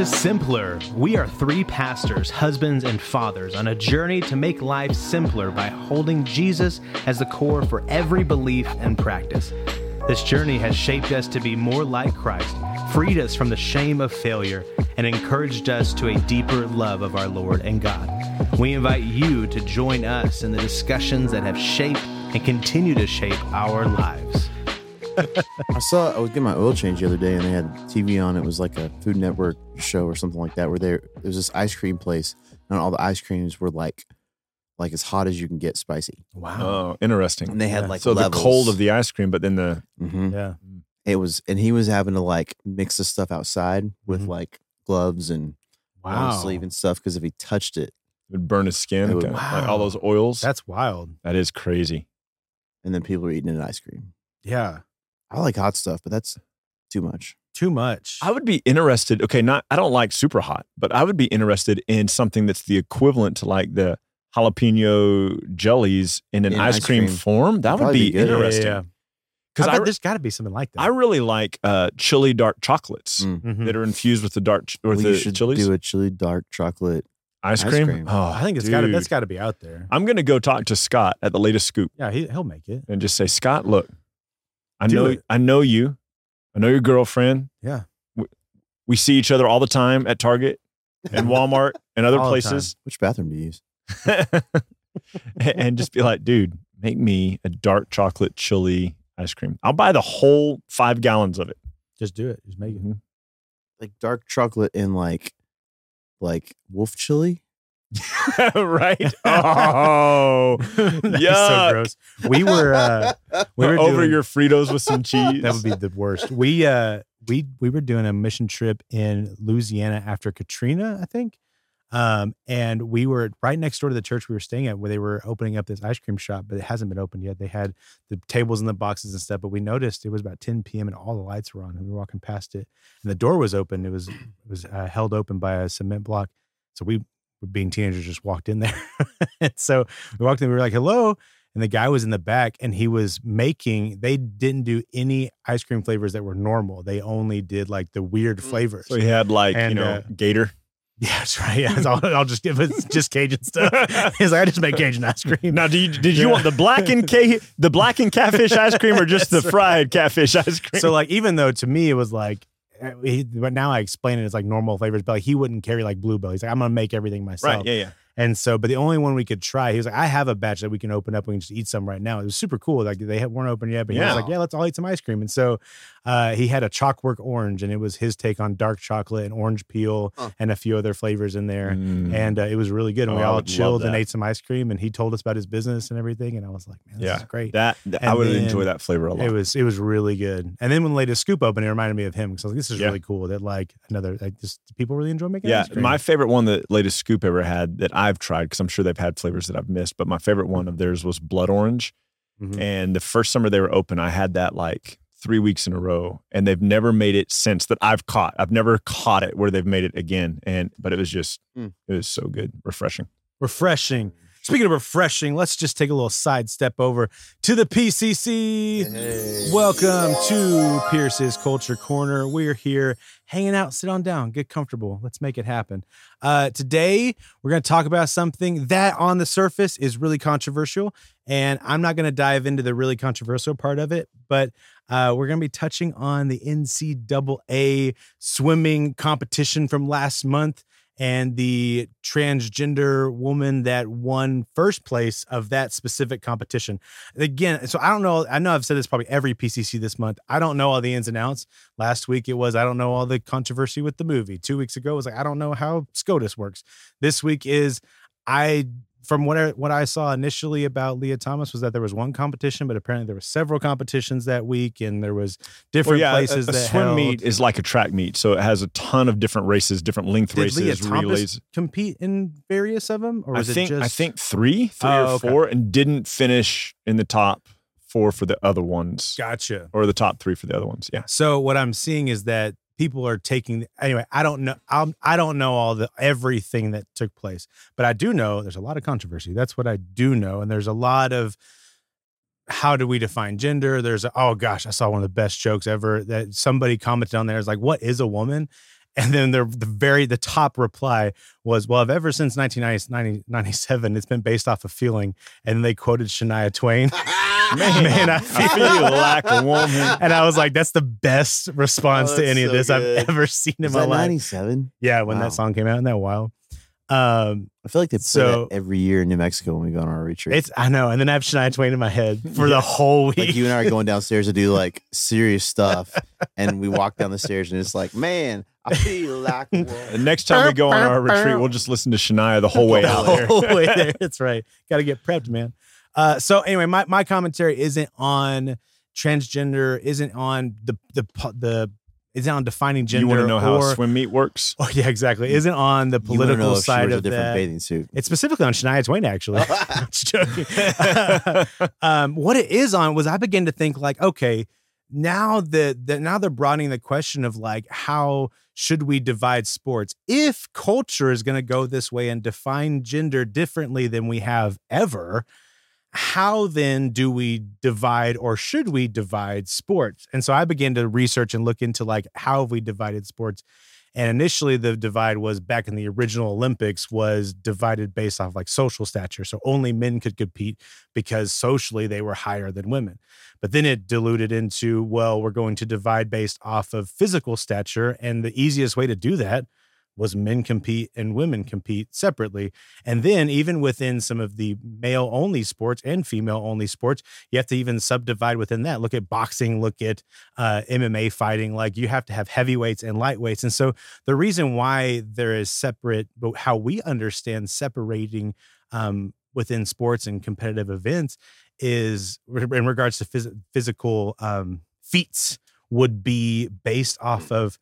to Simpler. We are three pastors, husbands, and fathers on a journey to make life simpler by holding Jesus as the core for every belief and practice. This journey has shaped us to be more like Christ, freed us from the shame of failure, and encouraged us to a deeper love of our Lord and God. We invite you to join us in the discussions that have shaped and continue to shape our lives. I saw I was getting my oil change the other day and they had TV on. It was like a Food Network show or something like that where there it was this ice cream place and all the ice creams were like like as hot as you can get spicy. Wow. Oh, interesting. And they had Yeah. like so levels. the cold of the ice cream, but then the Mhm. Yeah. It was and he was having to like mix the stuff outside with Mhm. like gloves and long Wow. sleeve and stuff because if he touched it it would burn his skin. It would- kinda, like Wow. all those oils. That's wild. that is crazy. and then people are eating an ice cream. Yeah. I like hot stuff, but that's too much. Too much. I would be interested. Okay, not I don't like super hot, but I would be interested in something that's the equivalent to like the jalapeno jellies in an In ice, ice cream, cream. form. That would Probably be, be good. Yeah, yeah, interesting. yeah. Because I I, bet there's got to be something like that. I really like uh, chili dark chocolates Mm. Mhm. that are infused with the dark ch- or We the should chilies do a chili dark chocolate. ice, ice cream. cream. Oh, I think it's got to. dude. That's got to be out there. I'm gonna go talk to Scott at the latest scoop Yeah, he, he'll make it. and just say, Scott, look, I Do know it. I know you, I know your girlfriend. Yeah. We see each other all the time at Target and Walmart and other All the time. places. Which bathroom do you use? and just be like, dude, make me a dark chocolate chili ice cream. I'll buy the whole five gallons of it. Just do it. Just make it. Mhm. Like dark chocolate in like like wolf chili. right? Oh, yeah. so gross. We were uh, we were over doing- your Fritos with some cheese. that would be the worst. We uh we we were doing a mission trip in Louisiana after Katrina, I think. Um, and we were right next door to the church we were staying at where they were opening up this ice cream shop, but it hasn't been opened yet. They had the tables and the boxes and stuff, but we noticed it was about 10 p.m. and all the lights were on. And we were walking past it, and the door was open. It was it was uh, held open by a cement block. So we, being teenagers, just walked in there. and so we walked in. We were like, "Hello," and the guy was in the back and he was making they didn't do any ice cream flavors that were normal they only did like the weird flavors so he had like And, you know uh, gator. yeah that's right yeah so I'll, I'll just give it just cajun stuff he's like i just make cajun ice cream Now, do you, did you Yeah. want the blackened ca- the blackened catfish ice cream or just the fried catfish ice cream? so like even though to me it was like Uh, he, but now I explain it as like normal flavors, but like he wouldn't carry like Blue Bell. He's like, I'm gonna make everything myself. right, yeah, yeah. And so, but the only one we could try, he was like, I have a batch that we can open up. We can just eat some right now. It was super cool. Like they had- weren't open yet, but he Yeah. was like, yeah, let's all eat some ice cream. And so uh, he had a chalkwork orange, and it was his take on dark chocolate and orange peel Huh. and a few other flavors in there. Mm. And uh, it was really good. And Oh, we all chilled and ate some ice cream. And he told us about his business and everything. And I was like, man, this Yeah. is great. that, that- I would then enjoy that flavor a lot. It was it was really good. And then when the latest scoop opened, it reminded me of him because I was like, this is Yeah. really cool. That like another like just people really enjoy making yeah, ice cream. my favorite one that latest scoop ever had that I've tried because I'm sure they've had flavors that I've missed, but my favorite one of theirs was blood orange. Mhm. And the first summer they were open, I had that like three weeks in a row, and they've never made it since that I've caught. I've never caught it where they've made it again, and but it was just Mm. it was so good, refreshing. refreshing. Speaking of refreshing, let's just take a little sidestep over to the PCC. Welcome to Pierce's Culture Corner. We're here hanging out. Sit on down, get comfortable. Let's make it happen. Uh, today, we're going to talk about something that on the surface is really controversial. And I'm not going to dive into the really controversial part of it, but uh, we're going to be touching on the NCAA swimming competition from last month and the transgender woman that won first place of that specific competition. Again, so I don't know. I know I've said this probably every PCC this month. I don't know all the ins and outs. Last week it was I don't know all the controversy with the movie. Two weeks ago was like I don't know how SCOTUS works. This week is I from what I, what I saw initially about Lia Thomas was that there was one competition, but apparently there were several competitions that week, and there was different Well, yeah, a- places a, that swim held. meet is like a track meet, so it has a ton of different races, different length Did races, Lia Thomas relays. compete in various of them, or I was think it just? I think three, three Oh, or okay. four, and didn't finish in the top four for the other ones, Gotcha. or the top three for the other ones. Yeah. So what I'm seeing is that people are taking. Anyway, I don't know. I'm, I don't know all the everything that took place, but I do know there's a lot of controversy. That's what I do know, and there's a lot of how do we define gender? There's a, oh gosh, I saw one of the best jokes ever that somebody commented on there is like, what is a woman? And then the, the very the top reply was, "Well, I've ever since 1997, it's been based off of feeling." And they quoted Shania Twain. Man, Man, I feel feel like a woman. and I was like, "That's the best response Oh, to any of this good. I've ever seen in Was my that life." 97? Yeah, when Wow. that song came out, in that while. Um, I feel like they play So- that every year in New Mexico when we go on our retreat. it's I know, and then I have Shania Twain in my head for the whole week. like you and I are going downstairs to do like serious stuff, and we walk down the stairs, and it's like, man, I feel like a The woman. next time we go on our retreat, we'll just listen to Shania the whole way out the whole way there. That's right. Got to get prepped, man. Uh, so anyway, my, my commentary isn't on transgender, isn't on the the the isn't on defining gender. You want to know how or, a swim meet works? Oh yeah, exactly. Isn't on the political side wears a of different that. bathing suit. It's specifically on Shania Twain, actually. Just joking. um, what it is on was I began to think like, okay, now that that now they're broadening the question of like how should we divide sports? If culture is going to go this way and define gender differently than we have ever, how then do we divide or should we divide sports? And so I began to research and look into like how have we divided sports and initially, the divide was back in the original Olympics was divided based off like social stature. So only men could compete because socially they were higher than women. But then it diluted into, well, we're going to divide based off of physical stature. And the easiest way to do that was men compete and women compete separately. And then even within some of the male only sports and female only sports, you have to even subdivide within that. Look at boxing, look at uh, MMA fighting. Like you have to have heavyweights and lightweights. And so the reason why there is separate, but how we understand separating um, within sports and competitive events is in regards to phys- physical um, feats would be based off of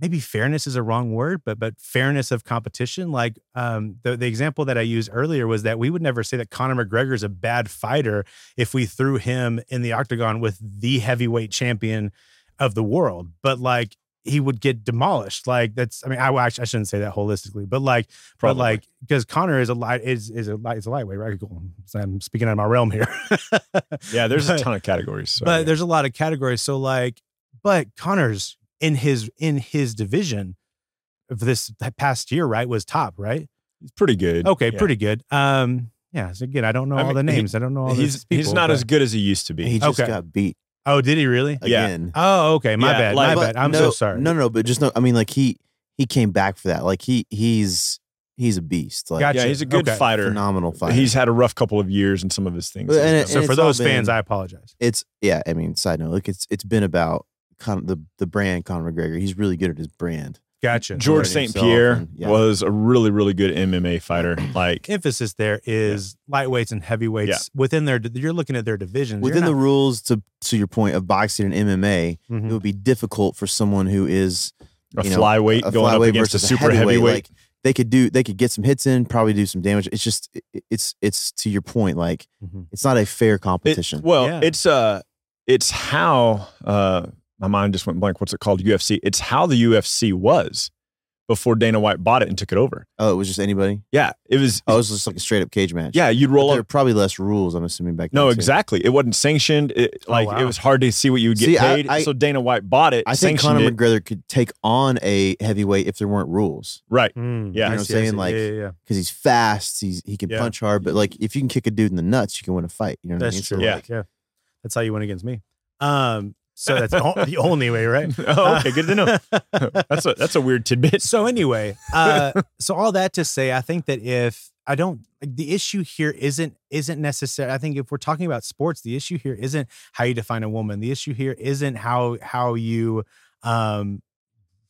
maybe fairness is a wrong word, but but fairness of competition. Like um, the the example that I used earlier was that we would never say that Conor McGregor is a bad fighter if we threw him in the octagon with the heavyweight champion of the world, but like he would get demolished. Like that's I mean I actually I shouldn't say that holistically, but like but like because Conor is a light is is a light is a lightweight, right? So I'm speaking out of my realm here. Yeah, there's a ton of categories. So, but yeah. there's a lot of categories. So like, but Conor's in his in his division of this past year, right, was top, right? He's pretty good. Okay, Yeah. pretty good. Um, yeah. So again, I don't know I all the mean, he- names. I don't know all He's these people, he's not but- as good as he used to be. He just Okay. got beat Oh, did he really? Yeah. again. Oh, okay. My Yeah, bad. like- my bad. I'm no, so sorry. No, no, no, but just no. I mean, like he he came back for that. Like he he's he's a beast. Like Gotcha. yeah, he's a good Okay. fighter. phenomenal fighter. He's had a rough couple of years in some of his things. But- and He's so done. for it's all those fans, I apologize. it's yeah. I mean, side note, like it's it's been about Con- the the brand Conor McGregor. He's really good at his brand. Gotcha. George St. Pierre and- yeah. was a really, really good MMA fighter. Like, Emphasis there is lightweights and heavyweights Yeah. within their. You're looking at their divisions. Within You're the rules, to to your point of boxing and MMA, not- Mhm. it would be difficult for someone who is a you know, flyweight a going up flyweight against a versus super heavyweight. Like they could do, they could get some hits in, probably do some damage. It's just, it- it's it's to your point. Like Mhm. it's not a fair It- competition. well, Yeah. it's uh, it's how uh, my mind just went blank. What's it called? UFC. It's how the UFC was before Dana White bought it and took it over. oh, it was just anybody. Yeah, it was. Oh, it was just like a straight up cage match. yeah, you'd But roll there are up. probably less rules. I'm assuming back. No, then, too. exactly. It wasn't sanctioned. It, Oh, like wow. it was hard to see what you would get See, paid. I- so Dana White bought it. I think sanctioned Conor it. McGregor could take on a heavyweight if there weren't rules Right. Mm, Yeah. I You know what I'm saying? see. Like, yeah, yeah, yeah. because he's fast. He's he can Yeah. punch hard. But like if you can kick a dude in the nuts, you can win a fight. You know what I mean? That's So, true. Yeah. Like, yeah. That's how you win against me. Um, so that's o- the only way, right? oh, okay. Good to know. that's a that's a weird tidbit. so anyway, uh, so all that to say, I think that if I don't like the issue here isn't isn't necessary. I think if we're talking about sports, the issue here isn't how you define a woman. The issue here isn't how how you um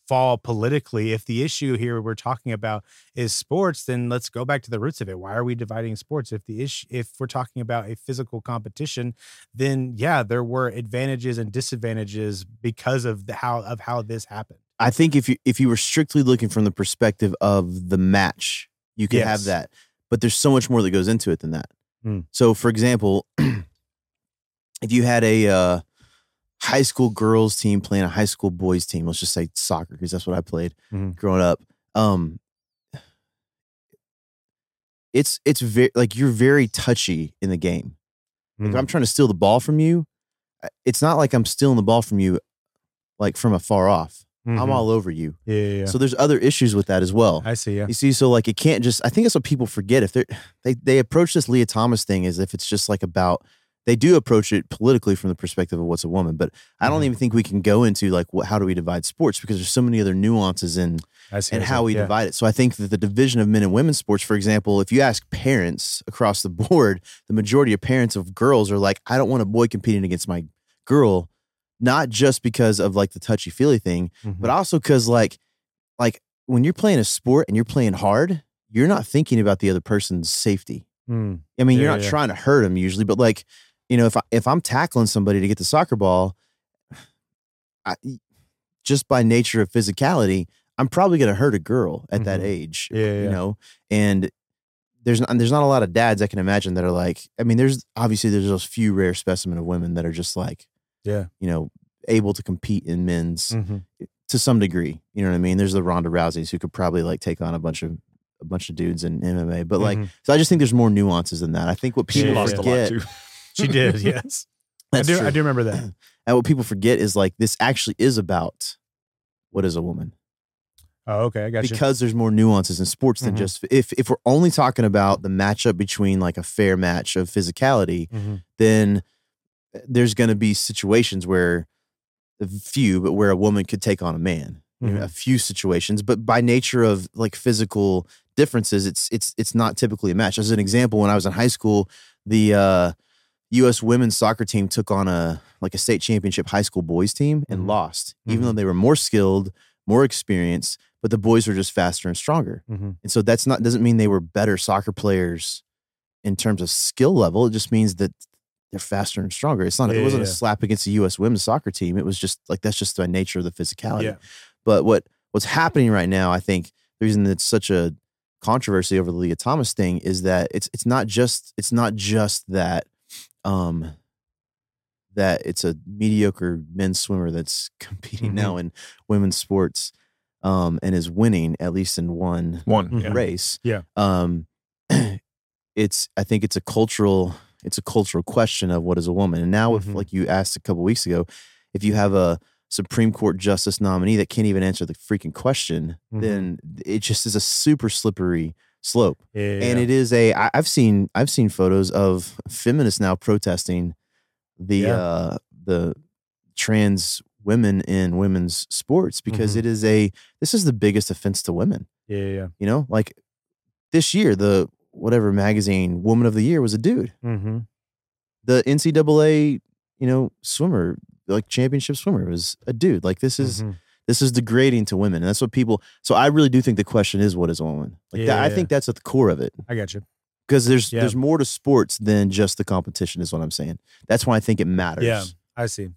fall politically. If the issue here we're talking about is sports, then let's go back to the roots of it. Why are we dividing sports? If the issue if we're talking about a physical competition, then yeah, there were advantages and disadvantages because of the how of how this happened. I think if you if you were strictly looking from the perspective of the match, you could have that. But there's so much more that goes into it than that. Hmm. So, for example, if you had a uh, high school girls team playing a high school boys team, let's just say soccer because that's what I played Mhm. growing up. Um, it's it's very like you're very touchy in the game. Like, if Mm. I'm trying to steal the ball from you, it's not like I'm stealing the ball from you like from afar off. I'm Mhm. all over you. Yeah, yeah, yeah. So there's other issues with that as well. I see. Yeah. You see, so like it can't just. I think that's what people forget. If they're they they approach this Lia Thomas thing as if it's just like about. They do approach it politically from the perspective of what's a woman, but I don't Mhm. even think we can go into like what, how do we divide sports because there's so many other nuances in and how we yeah. divide it. So I think that the division of men and women's sports, for example, if you ask parents across the board, the majority of parents of girls are like, I don't want a boy competing against my girl, not just because of like the touchy feely thing, Mhm. but also because like like when you're playing a sport and you're playing hard, you're not thinking about the other person's safety. Mm. I mean, you're not yeah. trying to hurt them usually, but like, you know, if I if I'm tackling somebody to get the soccer ball, I, just by nature of physicality, I'm probably going to hurt a girl at that Mhm. age. Yeah, you yeah. know, and there's not, there's not a lot of dads I can imagine that are like. I mean, there's obviously there's those few rare specimen of women that are just like, Yeah. you know, able to compete in men's Mhm. to some degree. You know what I mean? There's the Ronda Rouseys who could probably like take on a bunch of a bunch of dudes in MMA, but like, Mhm. so I just think there's more nuances than that. I think what people Yeah, forget, a lot too. She did. Yes. I That's do. true. I do remember that. and what people forget is like this actually is about what is a woman Oh, okay. I got you. because there's more nuances in sports than Mhm. just if if we're only talking about the matchup between like a fair match of physicality, Mhm. then there's going to be situations where a few, but where a woman could take on a man. Mhm. a few situations, but by nature of like physical differences, it's it's it's not typically a match. As an example, when I was in high school, the uh, U.S. women's soccer team took on a like a state championship high school boys team and Mhm. lost, even Mhm. though they were more skilled, more experienced, but the boys were just faster and stronger. Mhm. And so that's not doesn't mean they were better soccer players in terms of skill level. It just means that they're faster and stronger. It's not. Yeah, it wasn't yeah, a slap against the U.S. women's soccer team. It was just like that's just the nature of the physicality. Yeah. But what what's happening right now, I think the reason it's such a controversy over the Lia Thomas thing is that it's it's not just it's not just that um that it's a mediocre men's swimmer that's competing now in women's sports um and is winning at least in one One. Mhm. Yeah. race. Yeah. Um it's I think it's a cultural it's a cultural question of what is a woman. And now if Mhm. like you asked a couple weeks ago, if you have a Supreme Court justice nominee that can't even answer the freaking question, Mhm. then it just is a super slippery slope. Yeah, And it is a I, I've seen I've seen photos of feminists now protesting the Yeah. uh the trans women in women's sports because Mhm. it is a this is the biggest offense to women. yeah, yeah. You know, like this year, the whatever magazine woman of the year was a dude. Mm-hmm. The NCAA, you know, swimmer, like championship swimmer was a dude. Like this is Mhm. This is degrading to women. And that's what people so I really do think the question is what is a woman? Like that, I Yeah. think that's at the core of it. I got you. Because there's Yeah. there's more to sports than just the competition, is what I'm saying. That's why I think it matters. Yeah, I see.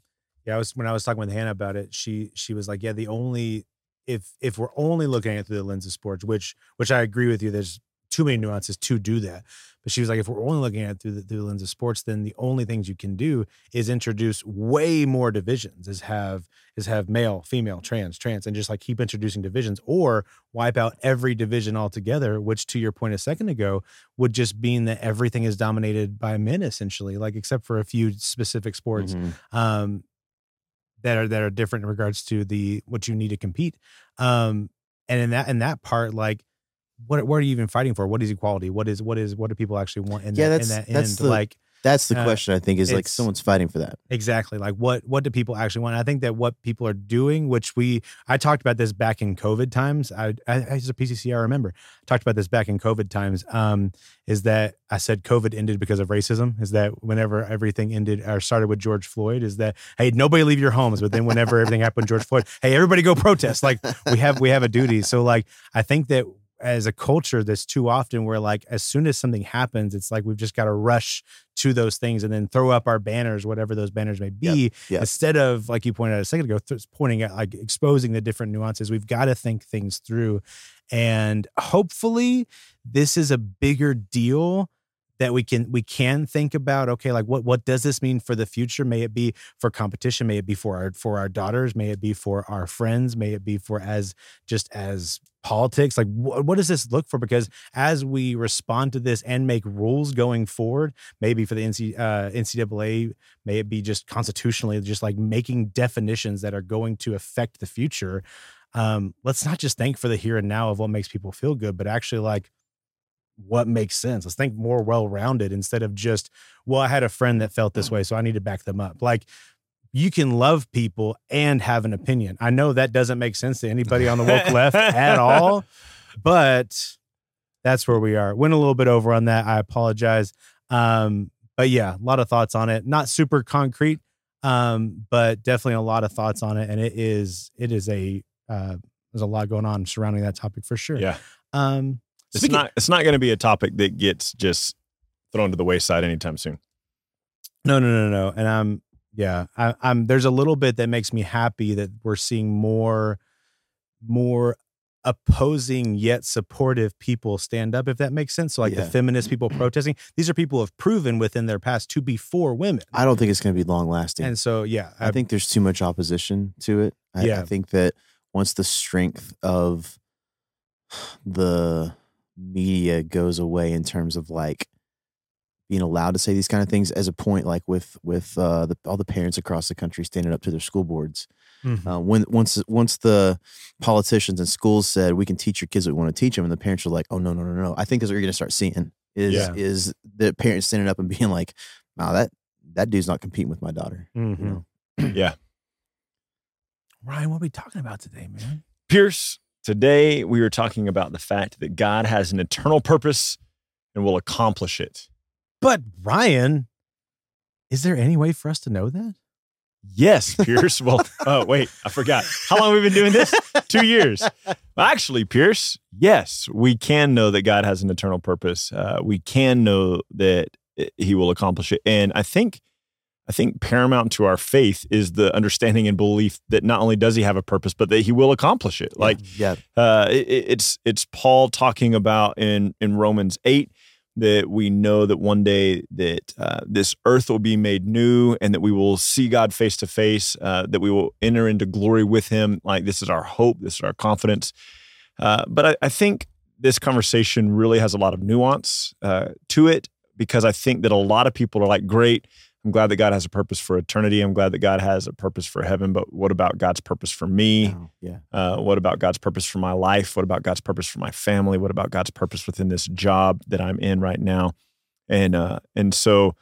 Yeah, I was when I was talking with Hannah about it. She she was like, yeah, the only if if we're only looking at it through the lens of sports, which which I agree with you. There's too many nuances to do that. But she was like, if we're only looking at it through the, through the lens of sports, then the only things you can do is introduce way more divisions. Is have is have male, female, trans, trans, and just like keep introducing divisions, or wipe out every division altogether. Which, to your point a second ago, would just mean that everything is dominated by men essentially, like except for a few specific sports Mhm. um, that are that are different in regards to the what you need to compete. Um, and in that in that part, like what what are you even fighting for? What is equality? What is what is what do people actually want in Yeah, that that's- in that that's end? the- like That's the Uh, question I think is like someone's fighting for that. exactly like what what do people actually want? I think that what people are doing, which we I talked about this back in COVID times. I, I as a PCC, I remember I talked about this back in COVID times. Um, is that I said COVID ended because of racism? Is that whenever everything ended or started with George Floyd? Is that hey nobody leave your homes? But then whenever everything happened, George Floyd, hey everybody go protest. Like we have we have a duty. So like I think that as a culture, that's too often where like as soon as something happens, it's like we've just got to rush to those things and then throw up our banners, whatever those banners may be, yep. instead of like you pointed out a second ago, th- pointing at like exposing the different nuances. We've got to think things through, and hopefully, this is a bigger deal that we can we can think about okay like what what does this mean for the future? May it be for competition may it be for our for our daughters may it be for our friends may it be for as just as politics like wh- what does this look for? Because as we respond to this and make rules going forward maybe for the NC, uh, ncaa may it be just constitutionally just like making definitions that are going to affect the future um, let's not just think for the here and now of what makes people feel good but actually like what makes sense let's think more well-rounded instead of just well i had a friend that felt this way so i need to back them up like you can love people and have an opinion. I know that doesn't make sense to anybody on the woke left at all, but that's where we are. Went a little bit over on that. I apologize. Um, but yeah, a lot of thoughts on it. Not super concrete, um, but definitely a lot of thoughts on it. And it is it is a uh, there's a lot going on surrounding that topic for sure. Yeah. Um, It's speaking- not it's not going to be a topic that gets just thrown to the wayside anytime soon. No, no, no, no. And I'm yeah, I, I'm there's a little bit that makes me happy that we're seeing more more opposing yet supportive people stand up, if that makes sense. So like the feminist people protesting, these are people who have proven within their past to be for women. I don't think it's going to be long lasting. And so yeah, I think there's too much opposition to it. I, Yeah. I think that once the strength of the media goes away in terms of like being allowed to say these kind of things, as a point like with with uh, the, all the parents across the country standing up to their school boards, Mhm. uh, when once once the politicians and schools said we can teach your kids what we want to teach them, and the parents are like, oh no no no no, I think that's what you're going to start seeing is Yeah. is the parents standing up and being like, wow that that dude's not competing with my daughter. You Mhm. know? Yeah. Ryan, what are we talking about today, man? Pierce, today we are talking about the fact that God has an eternal purpose and will accomplish it. But Ryan, is there any way for us to know that? Yes, Pierce. well, oh, wait, I forgot. How long have we been doing this? Two years. Actually, Pierce, yes, we can know that God has an eternal purpose. Uh, we can know that he will accomplish it. And I think, I think paramount to our faith is the understanding and belief that not only does he have a purpose, but that he will accomplish it. Like yeah, uh, it, it's it's Paul talking about in in Romans eight that we know that one day that uh, this earth will be made new and that we will see God face to face, uh, that we will enter into glory with Him. Like this is our hope, this is our confidence. Uh, but I, I think this conversation really has a lot of nuance uh, to it because I think that a lot of people are like, great. I'm glad that God has a purpose for eternity. I'm glad that God has a purpose for heaven. But what about God's purpose for me? no, yeah. Uh, what about God's purpose for my life? What about God's purpose for my family? What about God's purpose within this job that I'm in right now? And uh, and so,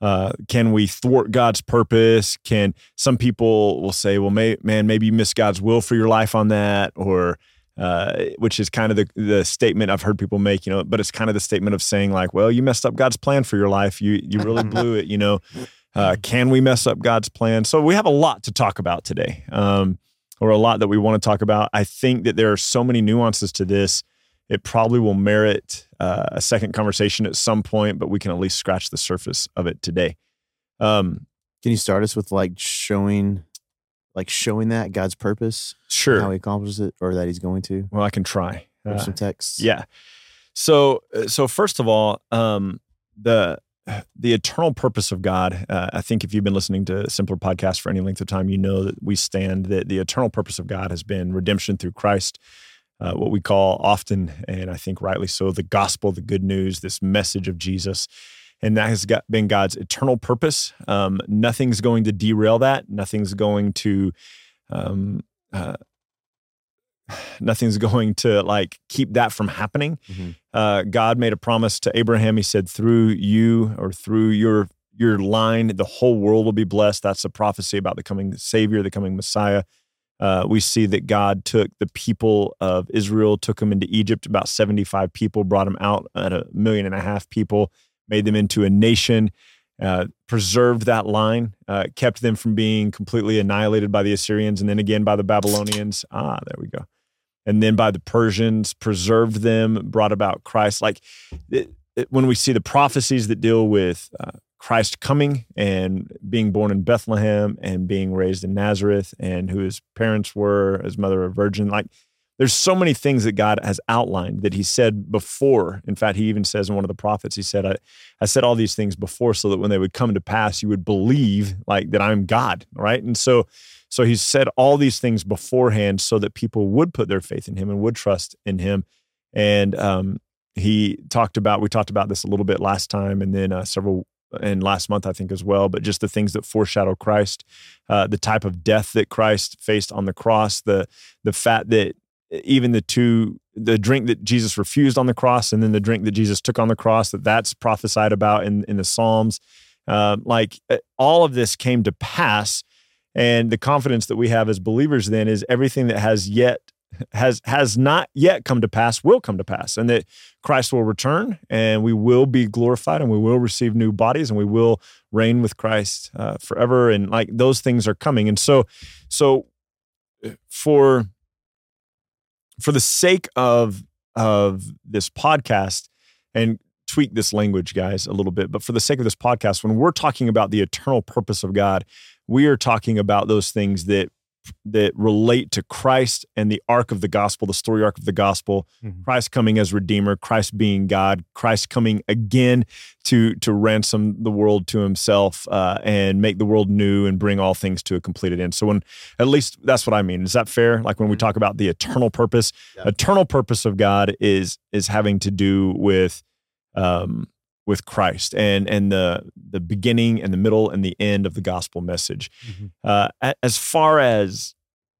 uh, can we thwart God's purpose? Can some people will say, "Well, may, man, maybe you miss God's will for your life on that," or uh, which is kind of the the statement I've heard people make, you know. But it's kind of the statement of saying, like, "Well, you messed up God's plan for your life. You you really blew it," you know. Uh, can we mess up God's plan? So we have a lot to talk about today. Um, or a lot that we want to talk about. I think that there are so many nuances to this. It probably will merit uh, a second conversation at some point, but we can at least scratch the surface of it today. Um, Can you start us with like showing, like showing that God's purpose, sure. how He accomplishes it, or that He's going to, well, I can try. Uh, some texts? Yeah. So, uh, so first of all, um, the the eternal purpose of God. Uh, I think if you've been listening to Simpler podcast for any length of time, you know that we stand that the eternal purpose of God has been redemption through Christ. Uh, what we call often, and I think rightly so, the gospel, the good news, this message of Jesus. And that has got, been God's eternal purpose. Um, nothing's going to derail that. Nothing's going to um, uh, nothing's going to like keep that from happening. Mhm. Uh, God made a promise to Abraham. He said, "Through you or through your your line, the whole world will be blessed." That's a prophecy about the coming Savior, the coming Messiah. Uh, we see that God took the people of Israel, took them into Egypt, about 75 people, brought them out at a million and a half people, made them into a nation, uh, preserved that line, uh, kept them from being completely annihilated by the Assyrians and then again by the Babylonians. Ah, there we go. And then by the Persians, preserved them, brought about Christ. Like it, it- when we see the prophecies that deal with uh, Christ coming and being born in Bethlehem and being raised in Nazareth and who his parents were, his mother a virgin, like there's so many things that God has outlined that he said before. In fact, he even says in one of the prophets, he said, I, I said all these things before so that when they would come to pass, you would believe like that I'm God. Right. And so, so he said all these things beforehand so that people would put their faith in him and would trust in him. And um, he talked about, we talked about this a little bit last time and then uh, several and last month, I think, as well, but just the things that foreshadow Christ, uh, the type of death that Christ faced on the cross, the the fact that even the two the drink that Jesus refused on the cross and then the drink that Jesus took on the cross that that's prophesied about in in the Psalms. Uh, like uh, all of this came to pass and the confidence that we have as believers then is everything that has yet has has not yet come to pass will come to pass and that Christ will return and we will be glorified and we will receive new bodies and we will reign with Christ uh, forever and like those things are coming. And so so uh, for for the sake of of this podcast and tweak this language guys a little bit but for the sake of this podcast when we're talking about the eternal purpose of God we are talking about those things that that relate to Christ and the arc of the gospel, the story arc of the gospel, mm-hmm. Christ coming as redeemer, Christ being God, Christ coming again to to ransom the world to himself uh, and make the world new and bring all things to a completed end. So when at least that's what I mean. Is that fair? Like when we mm-hmm. talk about the eternal purpose, yeah. eternal purpose of God is is having to do with um, with Christ and and the the beginning and the middle and the end of the gospel message. Mm-hmm. Uh, as far as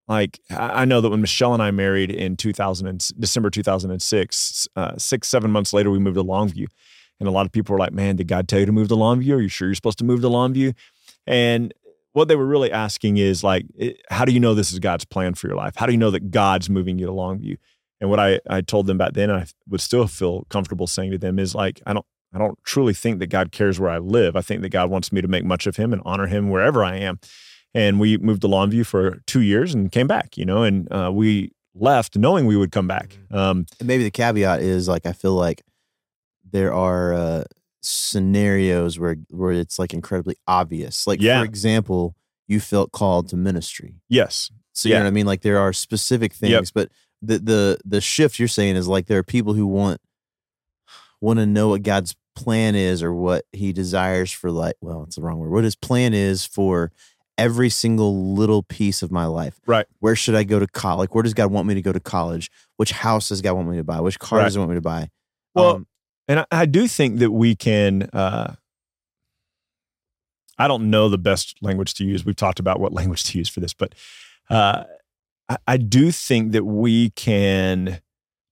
like I know that when Michelle and I married in 2000 and, December 2006, uh, six seven months later we moved to Longview, and a lot of people were like, "Man, did God tell you to move to Longview? Are you sure you're supposed to move to Longview?" And what they were really asking is like, how do you know this is God's plan for your life? How do you know that God's moving you to Longview? And what I, I told them back then, and I would still feel comfortable saying to them is like, I don't I don't truly think that God cares where I live. I think that God wants me to make much of him and honor him wherever I am. And we moved to Longview for two years and came back, you know, and uh, we left knowing we would come back. Mm-hmm. Um, and maybe the caveat is like, I feel like there are uh, scenarios where, where it's like incredibly obvious. Like, yeah. for example, you felt called to ministry. Yes. So, you yeah. know what I mean? Like, there are specific things, yep. but the, the, the shift you're saying is like, there are people who want want to know what God's plan is or what he desires for like well it's the wrong word what his plan is for every single little piece of my life. Right. Where should i go to college like, where does god want me to go to college? Which house does god want me to buy? Which car right. does he want me to buy? Well um, and I, I, do think that we can uh i don't know the best language to use. We've talked about what language to use for this but uh I, I do think that we can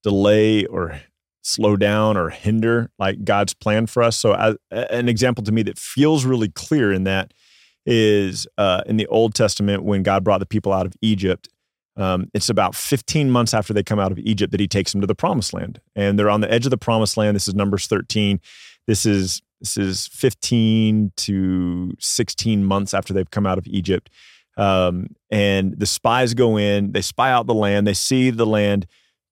delay or slow down or hinder like God's plan for us. So, as, an example to me that feels really clear in that is uh, in the Old Testament when God brought the people out of Egypt. Um, it's about 15 months after they come out of Egypt that he takes them to the promised land. And they're on the edge of the promised land. This is Numbers 13. This is this is 15 to 16 months after they've come out of Egypt. Um, and the spies go in, they spy out the land, they see the land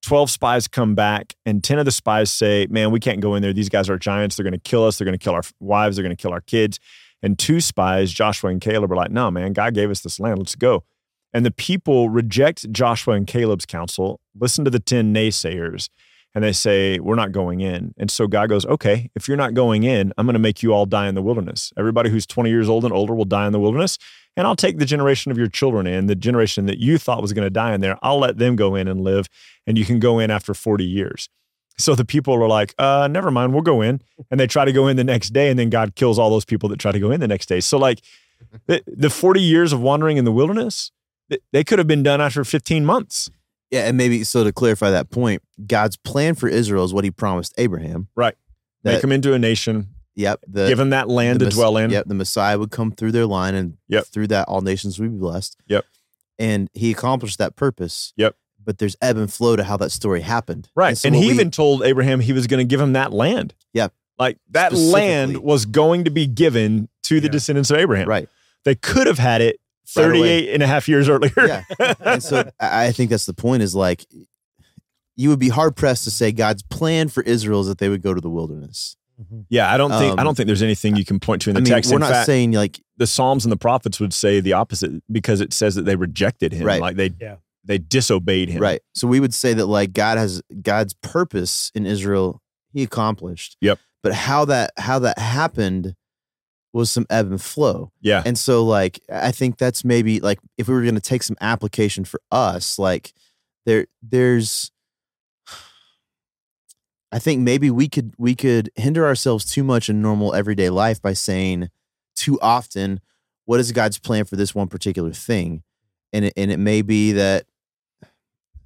12 spies come back, and 10 of the spies say, Man, we can't go in there. These guys are giants. They're going to kill us. They're going to kill our wives. They're going to kill our kids. And two spies, Joshua and Caleb, are like, No, man, God gave us this land. Let's go. And the people reject Joshua and Caleb's counsel, listen to the 10 naysayers, and they say, We're not going in. And so God goes, Okay, if you're not going in, I'm going to make you all die in the wilderness. Everybody who's 20 years old and older will die in the wilderness. And I'll take the generation of your children in, the generation that you thought was going to die in there. I'll let them go in and live, and you can go in after 40 years. So the people are like, uh, never mind, we'll go in. And they try to go in the next day, and then God kills all those people that try to go in the next day. So, like, the, the 40 years of wandering in the wilderness, they could have been done after 15 months. Yeah, and maybe so to clarify that point, God's plan for Israel is what he promised Abraham. Right. Make him into a nation. Yep. The, Give them that land to dwell in. Yep. The Messiah would come through their line and yep. through that all nations would be blessed. Yep. And he accomplished that purpose. Yep. But there's ebb and flow to how that story happened. Right. And, so and he we, even told Abraham he was going to give him that land. Yep. Like that land was going to be given to the yeah. descendants of Abraham. Right. They could have had it 38 right and a half years earlier. yeah. And so I think that's the point is like you would be hard pressed to say God's plan for Israel is that they would go to the wilderness. Mm-hmm. Yeah, I don't think um, I don't think there's anything you can point to in the I mean, text. We're in not fact, saying like the Psalms and the prophets would say the opposite because it says that they rejected him. Right. Like they yeah. they disobeyed him. Right. So we would say that like God has God's purpose in Israel, he accomplished. Yep. But how that how that happened was some ebb and flow. Yeah. And so like I think that's maybe like if we were going to take some application for us, like there there's I think maybe we could we could hinder ourselves too much in normal everyday life by saying too often what is God's plan for this one particular thing? And it, and it may be that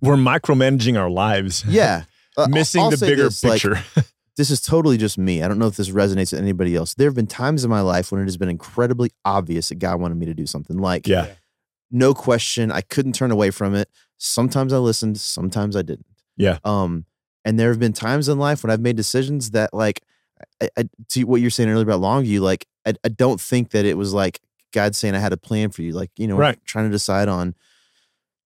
We're micromanaging our lives. yeah, Uh, I'll- Missing I'll the bigger this, like, picture. this is totally just me. I don't know if this resonates with anybody else. There have been times in my life when it has been incredibly obvious that God wanted me to do something. Like, yeah. no question, I couldn't turn away from it. Sometimes I listened, sometimes I didn't. Yeah. Um, and there have been times in life when I've made decisions that, like, I, I, to what you're saying earlier about Longview, like, I, I don't think that it was like God saying I had a plan for you. Like, you know, Right. trying to decide on,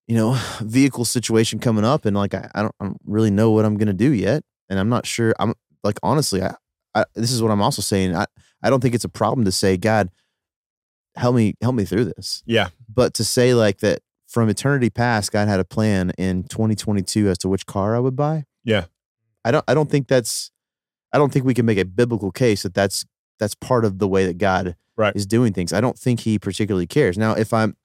you know, vehicle situation coming up, and like, I, I don't, I don't really know what I'm gonna do yet, and I'm not sure. I'm like, honestly, I, I this is what I'm also saying. I, I don't think it's a problem to say, God, help me, help me through this Yeah. but to say like that from eternity past god had a plan in 2022 as to which car i would buy Yeah. i don't i don't think that's i don't think we can make a biblical case that that's that's part of the way that god Right. is doing things i don't think he particularly cares now if i'm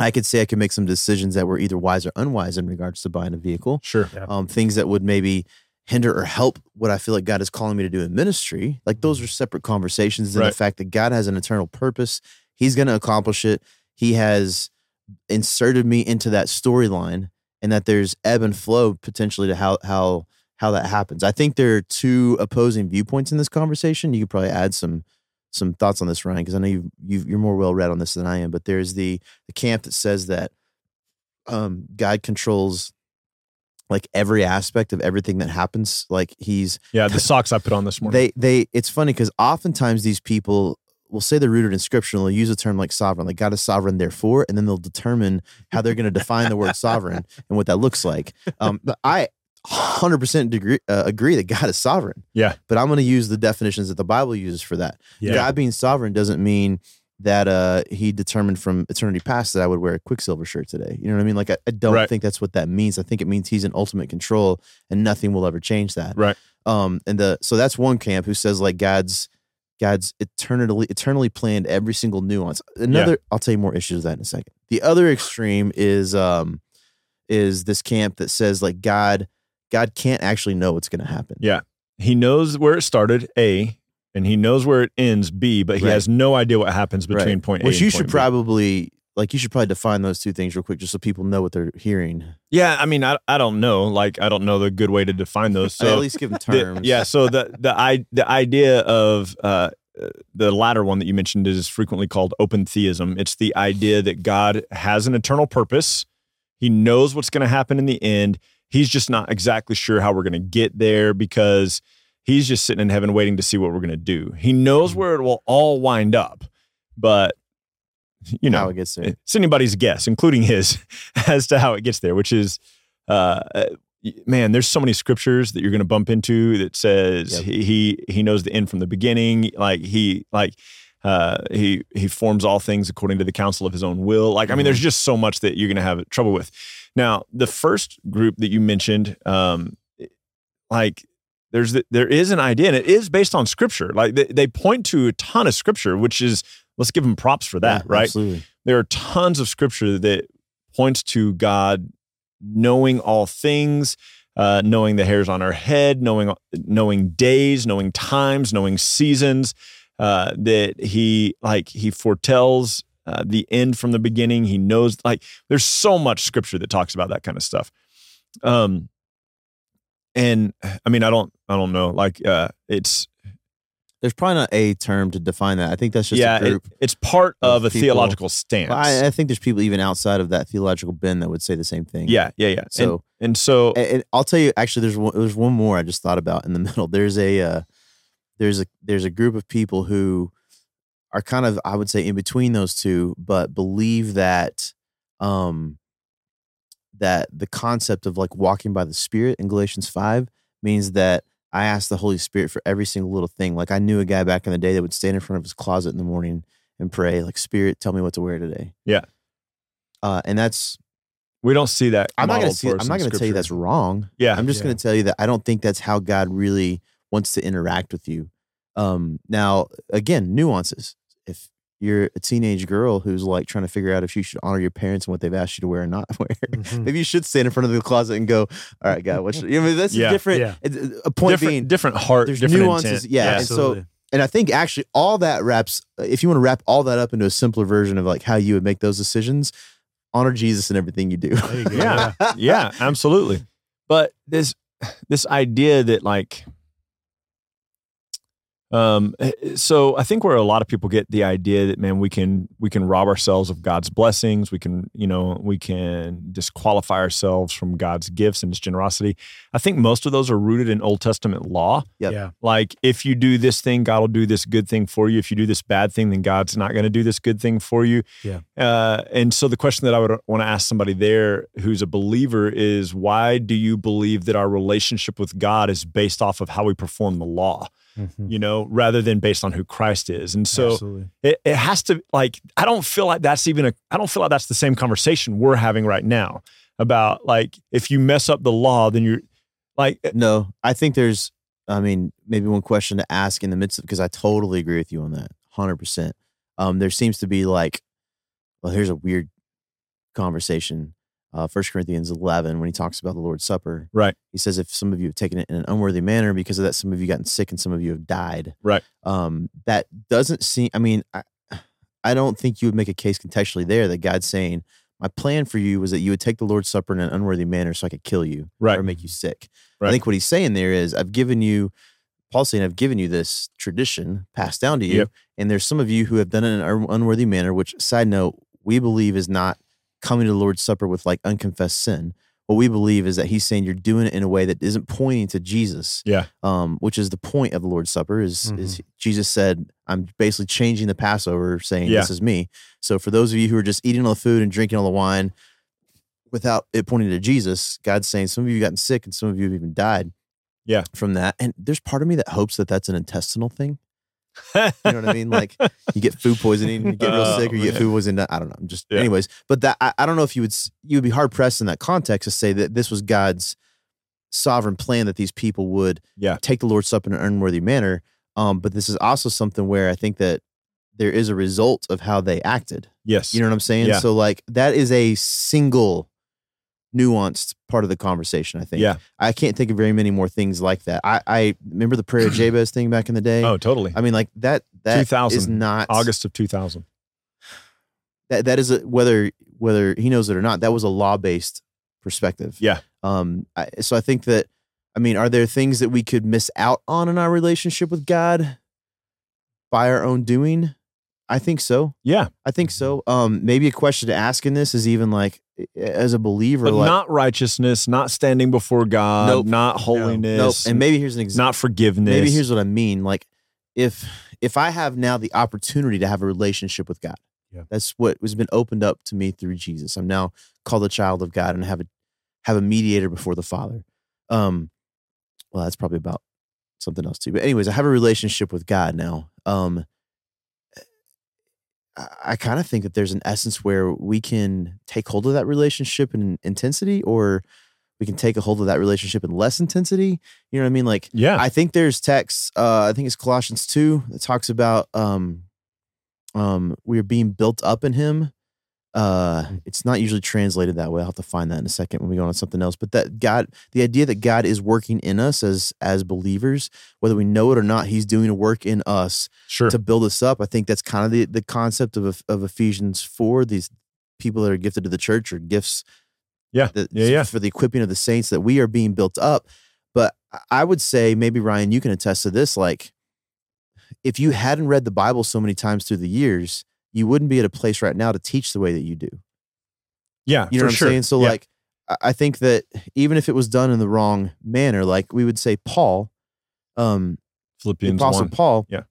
i could say i could make some decisions that were either wise or unwise in regards to buying a vehicle Sure. um, things that would maybe hinder or help what I feel like God is calling me to do in ministry. Like those are separate conversations. And Right. the fact that God has an eternal purpose, He's going to accomplish it. He has inserted me into that storyline, and that there's ebb and flow potentially to how how how that happens. I think there are two opposing viewpoints in this conversation. You could probably add some some thoughts on this, Ryan, because I know you you you're more well read on this than I am. But there's the the camp that says that um, God controls like every aspect of everything that happens. Like he's Yeah. The socks I put on this morning. they they. It's funny because oftentimes these people will say they're rooted in scripture and they'll use a term like sovereign, like God is sovereign, therefore, and then they'll determine how they're going to define the word sovereign and what that looks like. Um, but I 100% degree, uh, agree that God is sovereign. Yeah. But I'm going to use the definitions that the Bible uses for that. Yeah. God being sovereign doesn't mean that uh, he determined from eternity past that I would wear a Quiksilver shirt today. You know what I mean? Like, I, I don't Right. think that's what that means. I think it means he's in ultimate control and nothing will ever change that. Right. Um, and the so that's one camp who says like God's God's eternally eternally planned every single nuance. Another, I'll tell you more issues of that in a second. The other extreme is um is this camp that says like God God can't actually know what's going to happen. Yeah. He knows where it started, A, and he knows where it ends, B, but he Right. has no idea what happens between Right. point A Which you should B. probably like you should probably define those two things real quick just so people know what they're hearing. Yeah, I mean, I, I don't know. Like, I don't know the good way to define those. So at least give them the- terms. yeah, so the the i the idea of uh, uh, the latter one that you mentioned is frequently called open theism. It's the idea that God has an eternal purpose. He knows what's going to happen in the end. He's just not exactly sure how we're going to get there because he's just sitting in heaven waiting to see what we're going to do. He knows where it will all wind up, but you know, how it gets there. it's anybody's guess, including his, as to how it gets there, which is, uh, uh, man, there's so many scriptures that you're going to bump into that says Yep. he, he he knows the end from the beginning, like he like uh, he he forms all things according to the counsel of his own will. Like I mean, there's just so much that you're going to have trouble with. Now, the first group that you mentioned, um, like there's the, there is an idea, and it is based on scripture. Like they, they point to a ton of scripture, which is let's give them props for that, Yeah, right? Absolutely. there are tons of scripture that points to God knowing all things, uh, knowing the hairs on our head, knowing knowing days, knowing times, knowing seasons. Uh, that he like he foretells uh, the end from the beginning. He knows like there's so much scripture that talks about that kind of stuff. Um, and I mean I don't I don't know like uh, it's There's probably not a term to define that. I think that's just yeah a group. it- it's part of of a people. theological stance. I, I think there's people even outside of that theological bin that would say the same thing. yeah yeah yeah. So and, and so And, and I'll tell you, actually, there's one, there's one more I just thought about in the middle. There's a uh, there's a there's a group of people who are kind of I would say in between those two, but believe that um that the concept of like walking by the Spirit in Galatians five means that I asked the Holy Spirit for every single little thing. Like I knew a guy back in the day that would stand in front of his closet in the morning and pray, like Spirit, tell me what to wear today. Yeah. uh, and that's We don't see that. I'm not going to modeled see. I'm not going to tell you that's wrong. Yeah. I'm just Yeah. going to tell you that I don't think that's how God really wants to interact with you. Um, now, again, nuances. If you're a teenage girl who's like trying to figure out if you should honor your parents and what they've asked you to wear or not wear, Mhm. maybe you should stand in front of the closet and go, "All right, God, what should?" You know, that's Yeah. a different. Yeah. A point different, being, different heart, there's different nuances, intent. yeah, and so- and I think actually all that wraps. If you want to wrap all that up into a simpler version of like how you would make those decisions, honor Jesus in everything you do. You. Yeah. yeah, absolutely. But this this idea that like um eh, so I think where a lot of people get the idea that man we can we can rob ourselves of God's blessings, we can, you know, we can disqualify ourselves from God's gifts and his generosity. I think most of those are rooted in Old Testament law. Yep. Yeah. Like if you do this thing, God will do this good thing for you. If you do this bad thing, then God's not going to do this good thing for you. Yeah. Uh, and so the question that I would want to ask somebody there who's a believer is why do you believe that our relationship with God is based off of how we perform the law, Mhm. you know, rather than based on who Christ is? And so it, it has to like I don't feel like that's even a I don't feel like that's the same conversation we're having right now about like if you mess up the law, then you're like No, I think there's, I mean, maybe one question to ask in the midst of, because I totally agree with you on that, 100%. Um, there seems to be like, well, here's a weird conversation. Uh, 1 Corinthians 11, when he talks about the Lord's Supper, Right. he says, if some of you have taken it in an unworthy manner, because of that, some of you gotten sick and some of you have died. Right. Um, that doesn't seem, I mean, I, I don't think you would make a case contextually there that God's saying, my plan for you was that you would take the Lord's Supper in an unworthy manner so I could kill you Right. or make you sick. Right. I think what he's saying there is, I've given you, Paul's saying, I've given you this tradition passed down to you. Yep. And there's some of you who have done it in an unworthy manner, which, side note, we believe is not coming to the Lord's Supper with like unconfessed sin. What we believe is that he's saying you're doing it in a way that isn't pointing to Jesus. Yeah. Um, which is the point of the Lord's Supper is, is Mm-hmm. Jesus said, I'm basically changing the Passover, saying, Yeah. This is me. So for those of you who are just eating all the food and drinking all the wine without it pointing to Jesus, God's saying some of you have gotten sick and some of you have even died. Yeah. From that. And there's part of me that hopes that that's an intestinal thing. You know what I mean? Like you get food poisoning, you get real Oh, sick, or you get food poisoning. I don't know. I'm just, Yeah. anyways. But that I, I don't know if you would you would be hard pressed in that context to say that this was God's sovereign plan that these people would Yeah. take the Lord's Supper in an unworthy manner. Um, but this is also something where I think that there is a result of how they acted. yes. You know what I'm saying? Yeah. So like that is a single nuanced part of the conversation. I think. Yeah. I can't think of very many more things like that. I, I remember the prayer of Jabez thing back in the day. Oh, totally. I mean, like that. That 2000, is not August of 2000. That that is a, whether whether he knows it or not. That was a law based perspective. Yeah. Um. I, so I think that. I mean, are there things that we could miss out on in our relationship with God by our own doing? I think so. Yeah. I think so. Um. Maybe a question to ask in this is even like, as a believer, But like, not righteousness, not standing before God, Nope. not holiness, nope. holiness, And maybe here's an example. not forgiveness. maybe here's what I mean. Like if if I have now the opportunity to have a relationship with God, Yeah. that's what has been opened up to me through Jesus. I'm now called a child of God and have a have a mediator before the Father. Um, well, that's probably about something else too. But anyways, I have a relationship with God now. Um, I, kind of think that there's an essence where we can take hold of that relationship in intensity, or we can take a hold of that relationship in less intensity. You know what I mean? Like yeah. I think there's texts. Uh, I think it's Colossians two that talks about um, um, we are being built up in Him. Uh, it's not usually translated that way. I'll have to find that in a second when we go on to something else. But that God, the idea that God is working in us as as believers, whether we know it or not, He's doing a work in us sure. to build us up. I think that's kind of the the concept of of Ephesians four. These people that are gifted to the church or gifts yeah. that yeah. Yeah. for the equipping of the saints that we are being built up. But I would say maybe Ryan, you can attest to this. Like, if you hadn't read the Bible so many times through the years, you wouldn't be at a place right now to teach the way that you do. Yeah. You know for what I'm sure. saying? So Yeah. like, I- I think that even if it was done in the wrong manner, like we would say Paul, um, the Philippians Apostle 1. Paul, yeah,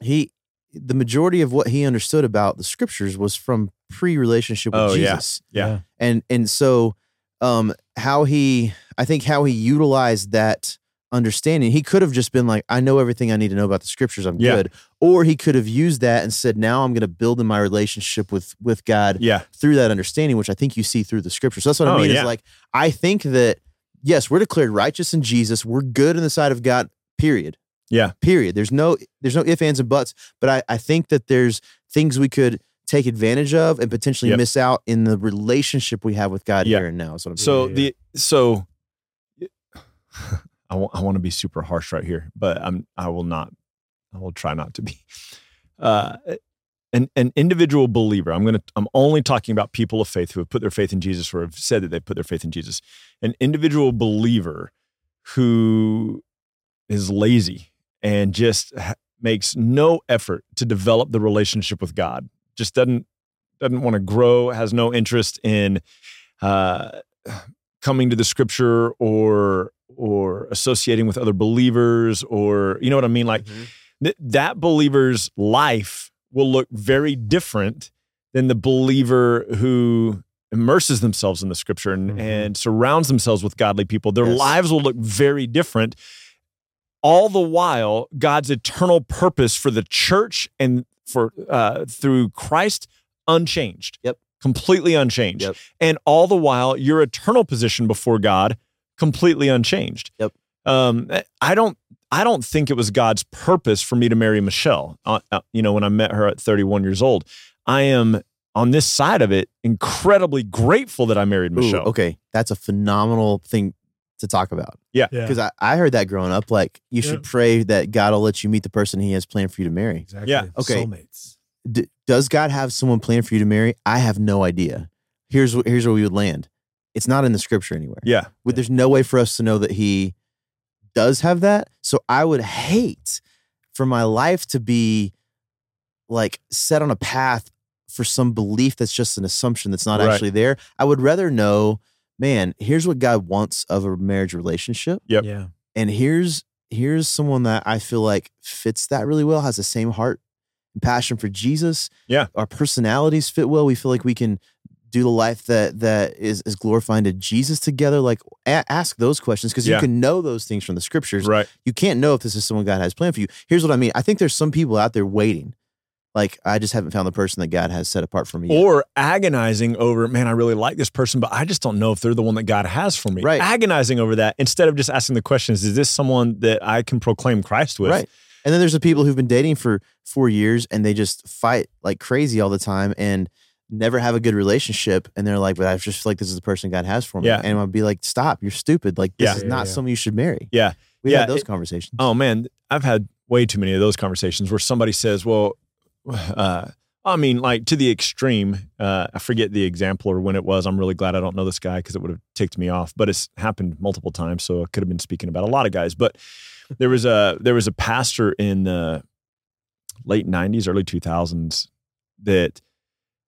he the majority of what he understood about the scriptures was from pre-relationship with Oh, yeah. Jesus. Yeah. and and so um how he i think how he utilized that understanding. He could have just been like, I know everything I need to know about the scriptures. I'm Yeah. good. Or he could have used that and said, now I'm going to build in my relationship with with God Yeah. through that understanding, which I think you see through the scriptures. So that's what Oh, I mean. yeah. Is like I think that yes, we're declared righteous in Jesus. We're good in the sight of God. Period. Yeah. Period. There's no there's no ifs, ands, and buts. But I, I think that there's things we could take advantage of and potentially Yep. miss out in the relationship we have with God Yeah. here and now. Is what I'm So Yeah, the so I want I want to be super harsh right here, but I'm I will not. I will try not to be. Uh, an an individual believer. I'm gonna. I'm only talking about people of faith who have put their faith in Jesus or have said that they put their faith in Jesus. An individual believer who is lazy and just makes no effort to develop the relationship with God. Just doesn't doesn't want to grow. Has no interest in. Uh, coming to the scripture or or associating with other believers or you know what I mean like Mhm. th- that believer's life will look very different than the believer who immerses themselves in the scripture and, Mhm. and surrounds themselves with godly people their Yes. lives will look very different all the while god's eternal purpose for the church and for uh, through christ unchanged Yep. completely unchanged Yep. and all the while your eternal position before god completely unchanged Yep. um, i don't i don't think it was god's purpose for me to marry michelle uh, uh, you know when i met her at 31 years old i am on this side of it incredibly grateful that i married Ooh, michelle okay, that's a phenomenal thing to talk about Yeah. because I, I heard that growing up. Like you should pray that God will let you meet the person He has planned for you to marry. Exactly. Yeah. Okay. Soulmates. D- does God have someone planned for you to marry? I have no idea. Here's here's where we would land. It's not in the scripture anywhere. yeah Well, There's no way for us to know that He does have that. So I would hate for my life to be like set on a path for some belief that's just an assumption that's not Right. actually there. I would rather know, man, here's what God wants of a marriage relationship. Yep. Yeah. and here's here's someone that I feel like fits that really well, has the same heart and passion for Jesus. Yeah. Our personalities fit well. We feel like we can do the life that that is is glorifying to Jesus together. Like a- ask those questions because Yeah. you can know those things from the scriptures. right You can't know if this is someone God has planned for you. Here's what I mean. I think there's some people out there waiting. Like I just haven't found the person that God has set apart for me. yet. or agonizing over man i really like this person but i just don't know if they're the one that god has for me Right. agonizing over that instead of just asking the questions is this someone that i can proclaim christ with Right. And then there's the people who've been dating for four years and they just fight like crazy all the time and never have a good relationship. And they're like, but I just feel like this is the person God has for me. Yeah. And I'd be like, stop, you're stupid. Like, this Yeah. is not yeah. someone you should marry. Yeah. We Yeah, had those it- conversations. Oh man, I've had way too many of those conversations where somebody says, "Well, uh, I mean, like to the extreme." Uh, I forget the example or when it was. I'm really glad I don't know this guy because it would have ticked me off. But it's happened multiple times, so I could have been speaking about a lot of guys. But there was a there was a pastor in the late '90s, early 2000s that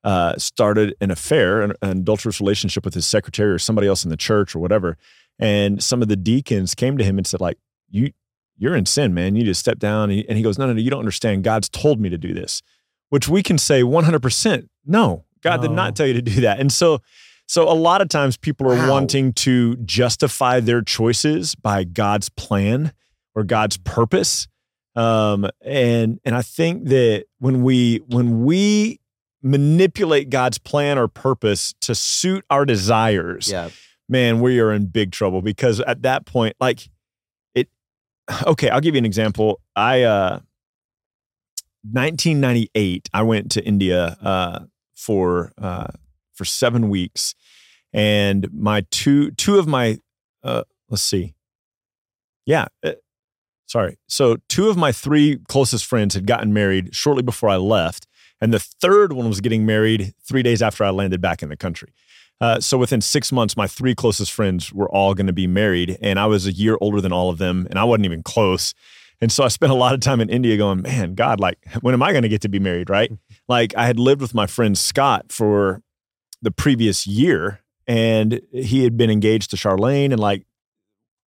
uh, started an affair, an, an adulterous relationship with his secretary or somebody else in the church or whatever. And some of the deacons came to him and said, like, you you're in sin, man. You need to step down. And he, and he goes, no, no, no, you don't understand. God's told me to do this, which we can say 100%. No, God did not tell you to do that. And so, so a lot of times people are Wow. wanting to justify their choices by God's plan or God's purpose. Um, and, and I think that when we, when we manipulate God's plan or purpose to suit our desires, yeah. man, we are in big trouble because at that point, like it, okay, I'll give you an example. I, uh, 1998, I went to India, uh, for, uh, for seven weeks and my two, two of my, uh, let's see. Yeah. uh, sorry. So two of my three closest friends had gotten married shortly before I left. And the third one was getting married three days after I landed back in the country. Uh, so within six months, my three closest friends were all going to be married, and I was a year older than all of them, and I wasn't even close. And so I spent a lot of time in India going, man, God, like, when am I going to get to be married? Right? like, I had lived with my friend Scott for the previous year, and he had been engaged to Charlene, and like,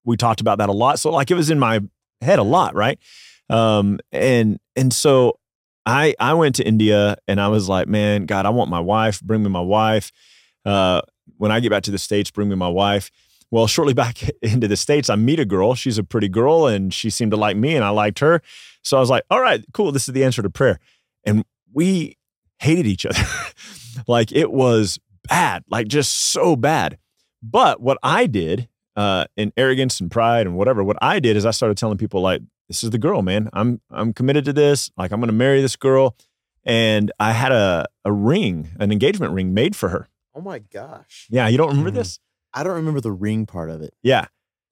we talked about that a lot. So like, it was in my head a lot, right? Um, and and so I I went to India, and I was like, man, God, I want my wife. Bring me my wife. Uh, when I get back to the states, bring me my wife. Well, shortly back into the States, I meet a girl. She's a pretty girl and she seemed to like me and I liked her. So I was like, all right, cool. This is the answer to prayer. And we hated each other. like it was bad, like just so bad. But what I did uh, in arrogance and pride and whatever, what I did is I started telling people like, this is the girl, man. I'm I'm committed to this. Like I'm going to marry this girl. And I had a a ring, an engagement ring made for her. Oh my gosh. Yeah, you don't remember Mhm. this? I don't remember the ring part of it. Yeah.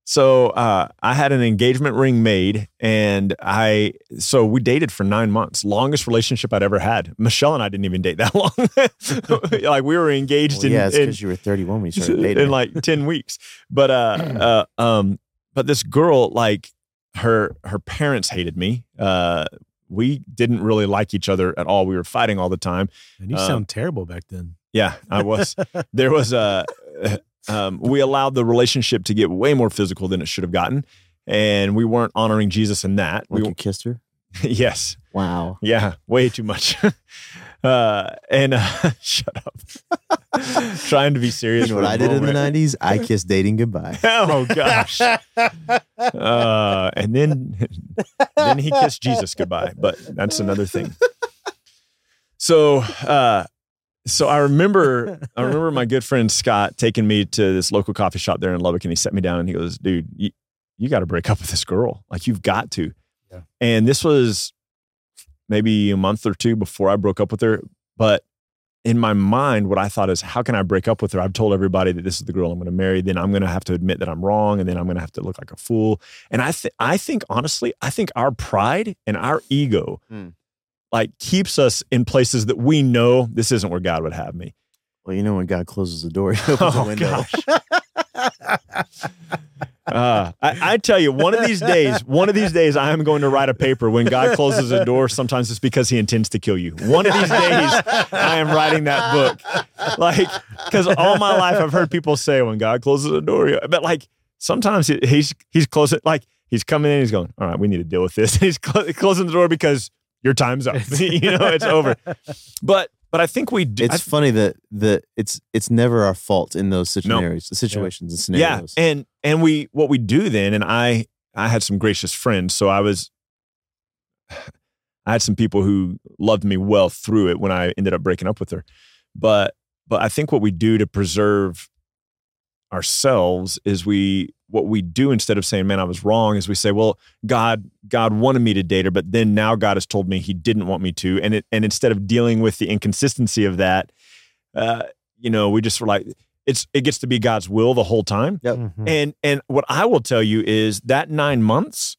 So uh, I had an engagement ring made, and I so we dated for nine months, longest relationship I'd ever had. Michelle and I didn't even date that long. like we were engaged Well, in, yeah, it's because you were 31 when you started dating. in like 10 weeks. But uh, uh um but this girl like her her parents hated me. Uh we didn't really like each other at all. We were fighting all the time. And you Um, sound terrible back then. Yeah, I was. there was a um we allowed the relationship to get way more physical than it should have gotten. And we weren't honoring Jesus in that. like We you kissed her. yes. Wow. Yeah, way too much. uh and uh, shut up. Trying to be serious. You know for what a I did in the 90s? I kissed dating goodbye. Oh gosh. Uh, and then then he kissed Jesus goodbye, but that's another thing. So uh so I remember I remember my good friend Scott taking me to this local coffee shop there in Lubbock and he set me down and he goes, dude, you, you got to break up with this girl. Like you've got to. Yeah. And this was maybe a month or two before I broke up with her. But in my mind, what I thought is, how can I break up with her? I've told everybody that this is the girl I'm going to marry. Then I'm going to have to admit that I'm wrong, and then I'm going to have to look like a fool. And I, th- I think honestly, I think our pride and our ego, Hmm. like, keeps us in places that we know this isn't where God would have me. Well, you know when God closes the door, he opens the Oh window. Uh, I, I tell you, one of these days, one of these days, I am going to write a paper. When God closes a door, sometimes it's because He intends to kill you. One of these days, I am writing that book. Like, because all my life I've heard people say, "When God closes a door," but like sometimes he- he's he's closing, like he's coming in, he's going, "All right, we need to deal with this." he's cl- closing the door because your time's up. you know, it's over. But but I think we do. It's I- funny that that it's it's never our fault in those scenarios, situations and scenarios. yeah scenarios. and and we what we do then and i i had some gracious friends so i was i had some people who loved me well through it when i ended up breaking up with her but but i think what we do to preserve ourselves is we what we do instead of saying man i was wrong is we say well god god wanted me to date her but then now god has told me he didn't want me to. And it and instead of dealing with the inconsistency of that uh you know we just were like it's it gets to be god's will the whole time. Mhm. and and what I will tell you is that nine months,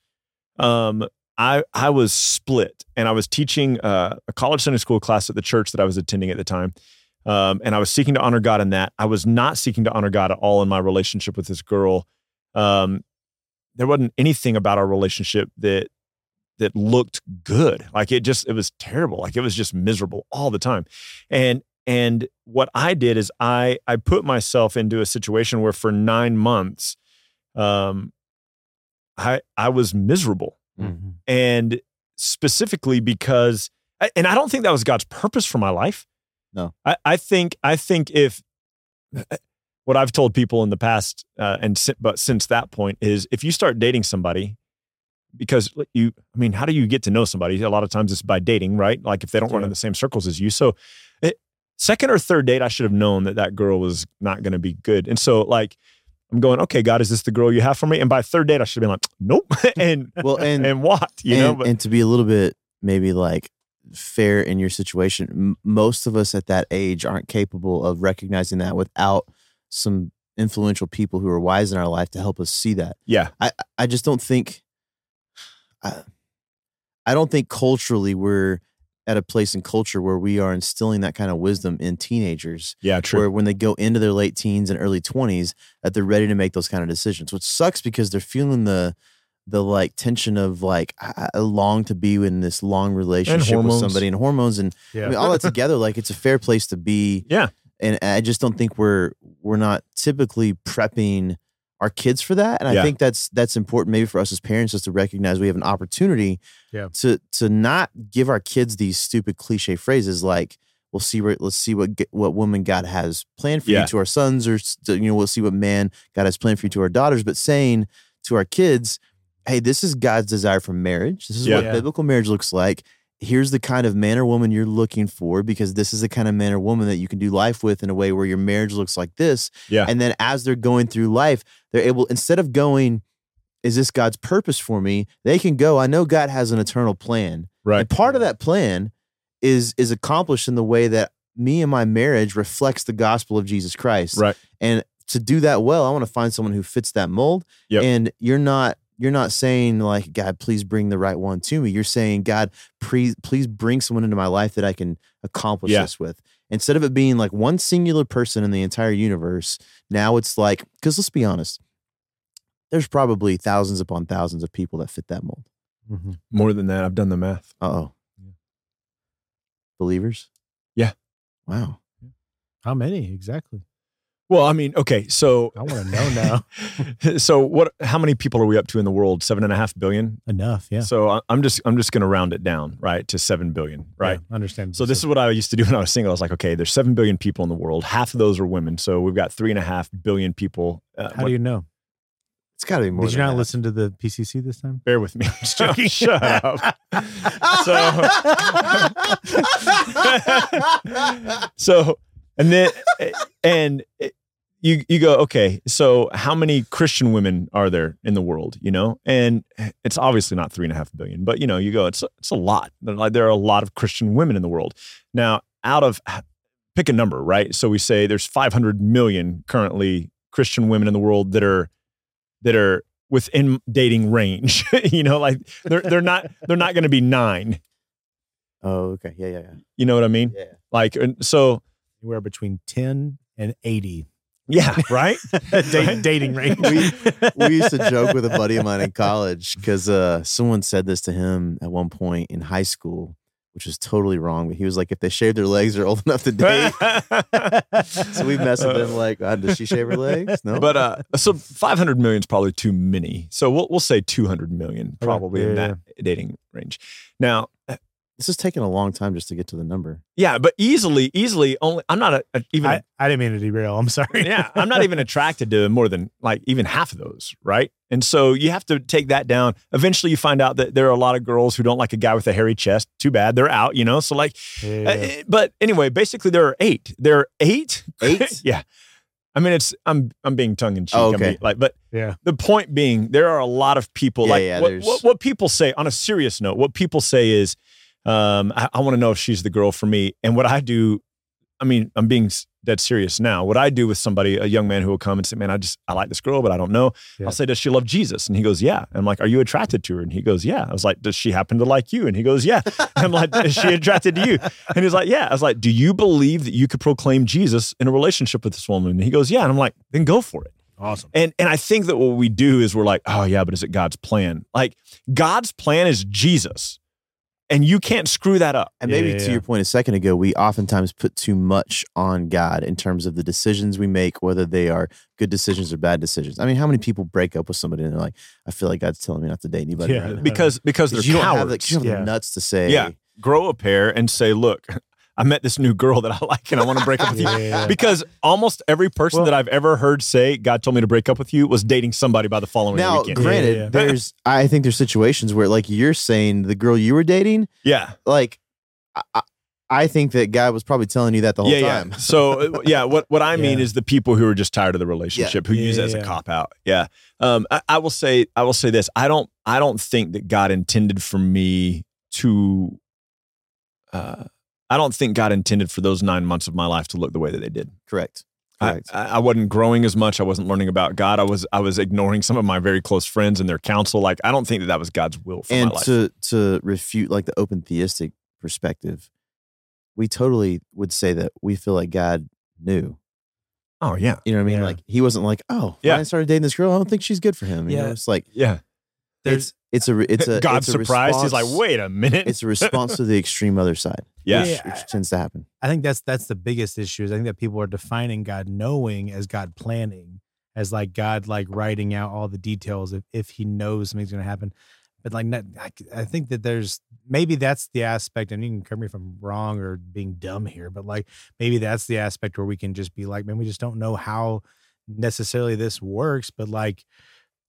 um, I I was split, and I was teaching uh, a college Sunday school class at the church that I was attending at the time, um, and I was seeking to honor God in that. I was not seeking to honor God at all in my relationship with this girl. Um, there wasn't anything about our relationship that that looked good. Like it just it was terrible. Like it was just miserable all the time, and and what I did is I I put myself into a situation where for nine months, um, I I was miserable, Mhm. and specifically because, and I don't think that was God's purpose for my life. No. I I think I think if what I've told people in the past, uh, and si- but since that point is if you start dating somebody. Because you, I mean, how do you get to know somebody? A lot of times it's by dating, right? Like if they don't run in the same circles as you. So second or third date, I should have known that that girl was not going to be good. And so, like, I'm going, okay, God, is this the girl you have for me? And by third date, I should have been like, nope. and Well, and and what, you and, know? But and to be a little bit maybe like fair in your situation, m- most of us at that age aren't capable of recognizing that without some influential people who are wise in our life to help us see that. yeah, I I just don't think I, I don't think culturally we're at a place in culture where we are instilling that kind of wisdom in teenagers yeah, true. where when they go into their late teens and early 20s that they're ready to make those kind of decisions which sucks because they're feeling the the like tension of like I, I long to be in this long relationship with somebody and hormones and Yeah. I mean all that together like it's a fair place to be Yeah. and I just don't think we're we're not typically prepping our kids for that and I think that's that's important maybe for us as parents just to recognize we have an opportunity Yeah. to to not give our kids these stupid cliche phrases like we'll see where let's see what what woman God has planned for Yeah. you to our sons, or you know, we'll see what man God has planned for you to our daughters. But saying to our kids, hey, this is God's desire for marriage. This is Yeah. what biblical marriage looks like. Here's the kind of man or woman you're looking for because this is the kind of man or woman that you can do life with in a way where your marriage looks like this. Yeah. And then as they're going through life, they're able, instead of going, is this God's purpose for me? They can go, I know God has an eternal plan. Right. And part of that plan is is accomplished in the way that me and my marriage reflects the gospel of Jesus Christ. Right. And to do that well, I want to find someone who fits that mold. Yep. And you're not you're not saying like God, please bring the right one to me. You're saying God, please please bring someone into my life that I can accomplish Yeah. this with. Instead of it being like one singular person in the entire universe, now it's like because let's be honest, there's probably thousands upon thousands of people that fit that mold. Mhm. More than that, I've done the math. Uh oh. Believers? Yeah. Wow. How many exactly? Well, I mean, okay, so I want to know now. so what? How many people are we up to in the world? Seven and a half billion. Enough, yeah. So I- I'm just I'm just going to round it down, right, to seven billion, right? Yeah, understand. So this is what I used to do when I was single. I was like, okay, there's seven billion people in the world. Half of those are women. So we've got three and a half billion people. Uh, How do you know? It's got to be more. Did you not that. listen to the PCC this time? bear with me? I'm just joking. Shut up. so, So, and then, eh, and eh, you you go, okay. So how many Christian women are there in the world? You know, and eh, it's obviously not three and a half billion, but you know, you go, it's it's a lot. Like there are a lot of Christian women in the world. Now, out of pick a number, right? So we say there's 500 million currently Christian women in the world that are that are within dating range. you know, like they're they're not they're not going to be nine. Oh, okay. Yeah, yeah, yeah. You know what I mean? Yeah. Like, and so Anywhere between 10 and 80. yeah, right. dating, dating range. We- we used to joke with a buddy of mine in college because uh, someone said this to him at one point in high school, which was totally wrong. But he was like, if they shave their legs, they're old enough to date. so we mess with him like, uh, does she shave her legs? No. But uh, so 500 million is probably too many. So we'll we'll say 200 million probably in Yeah, that dating range. Now, this is taking a long time just to get to the number. yeah, but easily, easily only. I'm not a, a- even. I, I didn't mean to derail. I'm sorry. yeah, I'm not even attracted to more than like even half of those, right? And so you have to take that down. Eventually, you find out that there are a lot of girls who don't like a guy with a hairy chest. Too bad, they're out, you know. So like, Yeah. uh, but anyway, basically there are eight. There are eight. Eight? yeah. I mean, it's I'm I'm being tongue in cheek. Oh, okay. mean, like, but yeah. the point being, there are a lot of people. Yeah, like yeah, what, what what people say on a serious note. What people say is, um, I, I want to know if she's the girl for me. And what I do, I mean, I'm being dead serious now. What I do with somebody, a young man who will come and say, "Man, I just I like this girl, but I don't know." Yeah. I'll say, "Does she love Jesus?" And he goes, "Yeah." And I'm like, "Are you attracted to her?" And he goes, "Yeah." I was like, "Does she happen to like you?" And he goes, "Yeah." And I'm like, "Is she attracted to you?" And he's like, "Yeah." I was like, "Do you believe that you could proclaim Jesus in a relationship with this woman?" And he goes, "Yeah." And I'm like, "Then go for it." Awesome. And and I think that what we do is we're like, oh yeah, but is it God's plan? Like God's plan is Jesus. And you can't screw that up. And maybe Yeah, to yeah. your point a second ago, we oftentimes put too much on God in terms of the decisions we make, whether they are good decisions or bad decisions. I mean, how many people break up with somebody and they're like, I feel like God's telling me not to date anybody Yeah, right. Because because they're Because you don't have, cowards. the, you don't have Yeah. the nuts to say, Yeah. Grow a pair and say, look, I met this new girl that I like and I want to break up with you. Yeah. Because almost every person Well- that I've ever heard say God told me to break up with you was dating somebody by the following Now, weekend. granted, Yeah, yeah. there's I think there's situations where, like you're saying, the girl you were dating, yeah. like I, I, I think that God was probably telling you that the whole yeah, time. Yeah. So uh, yeah, what what I mean Yeah. is the people who are just tired of the relationship who Yeah, use it yeah, as a cop out. Yeah. Um, I, I will say I will say this. I don't I don't think that God intended for me to. Uh, I don't think God intended for those nine months of my life to look the way that they did. Correct. I, Correct. I I wasn't growing as much. I wasn't learning about God. I was I was ignoring some of my very close friends and their counsel. Like I don't think that that was God's will for and my life. to to refute like the open theistic perspective, we totally would say that we feel like God knew. oh yeah, You know what I mean? Yeah. Like he wasn't like, oh, Yeah. yeah. I started dating this girl. I don't think she's good for him. You Yeah. know, it's like yeah. It's it's a it's a God's it's a surprised. He's like, wait a minute. It's a response to the extreme other side. yeah. Yeah. which tends to happen. I think that's that's the biggest issue. Is I think that people are defining God knowing as God planning, as like God like writing out all the details if if He knows something's going to happen. but like not, I, I think that there's maybe that's the aspect and you can correct me if i'm wrong or being dumb here but like maybe that's the aspect where we can just be like man we just don't know how necessarily this works but like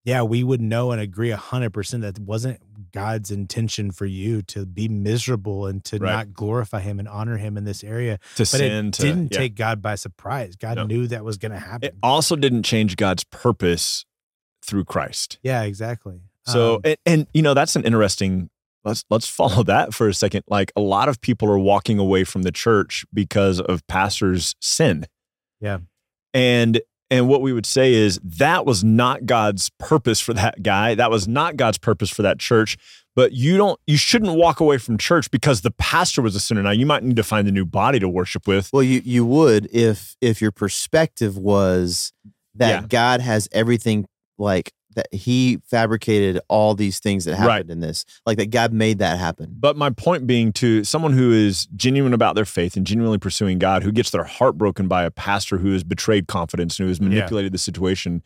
yeah we would know and agree 100% that wasn't god's intention for you to be miserable and to Right. not glorify him and honor him in this area to but sin it to didn't yeah. take god by surprise god No. knew that was going to happen it also didn't change God's purpose through Christ. yeah exactly So Um, and, and you know that's an interesting let's let's follow that for a second. Like a lot of people are walking away from the church because of pastors' sin. Yeah. And and what we would say is that was not God's purpose for that guy. That was not God's purpose for that church. But you don't you shouldn't walk away from church because the pastor was a sinner. Now you might need to find a new body to worship with. Well, you you would if if your perspective was that Yeah. God has everything like that he fabricated all these things that happened Right. in this, like that God made that happen. But my point being to someone who is genuine about their faith and genuinely pursuing God, who gets their heart broken by a pastor who has betrayed confidence and who has manipulated the situation,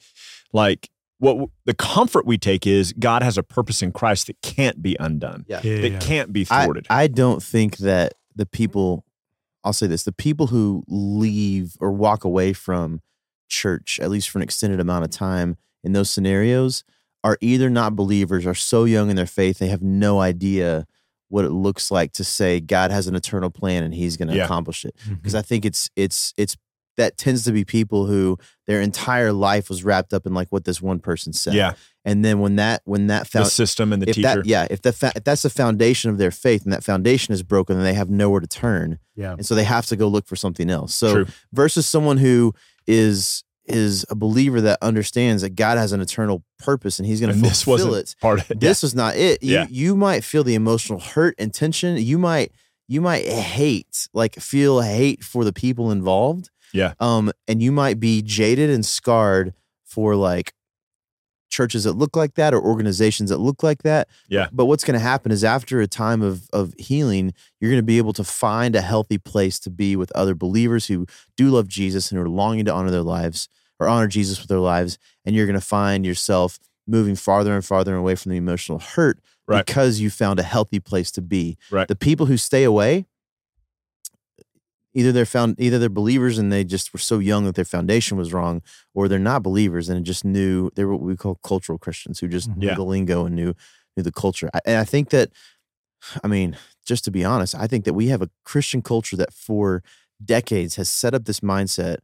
like what the comfort we take is God has a purpose in Christ that can't be undone, Yeah. yeah, that yeah. can't be I, thwarted. I don't think that the people, I'll say this, the people who leave or walk away from church, at least for an extended amount of time in those scenarios, are either not believers or so young in their faith, they have no idea what it looks like to say God has an eternal plan and he's going to Yeah. accomplish it. Mm-hmm. Because I think it's, it's, it's, that tends to be people who their entire life was wrapped up in like what this one person said. yeah, And then when that, when that the system and the teacher. that yeah if the fa- if that's the foundation of their faith and that foundation is broken then they have nowhere to turn yeah and so they have to go look for something else so True. versus someone who is is a believer that understands that God has an eternal purpose and he's going to fulfill it part of it. this is not it you Yeah. you might feel the emotional hurt and tension you might you might hate like feel hate for the people involved Yeah. um and you might be jaded and scarred for like churches that look like that or organizations that look like that Yeah. but what's going to happen is after a time of of healing you're going to be able to find a healthy place to be with other believers who do love Jesus and are longing to honor their lives or honor Jesus with their lives and you're going to find yourself moving farther and farther away from the emotional hurt Right. because you found a healthy place to be. Right. The people who stay away, either they're found either they're believers and they just were so young that their foundation was wrong, or they're not believers and just knew they were what we call cultural Christians who just mm-hmm. knew Yeah. the lingo and knew knew the culture. I- And I think that, I mean, just to be honest, I think that we have a Christian culture that for decades has set up this mindset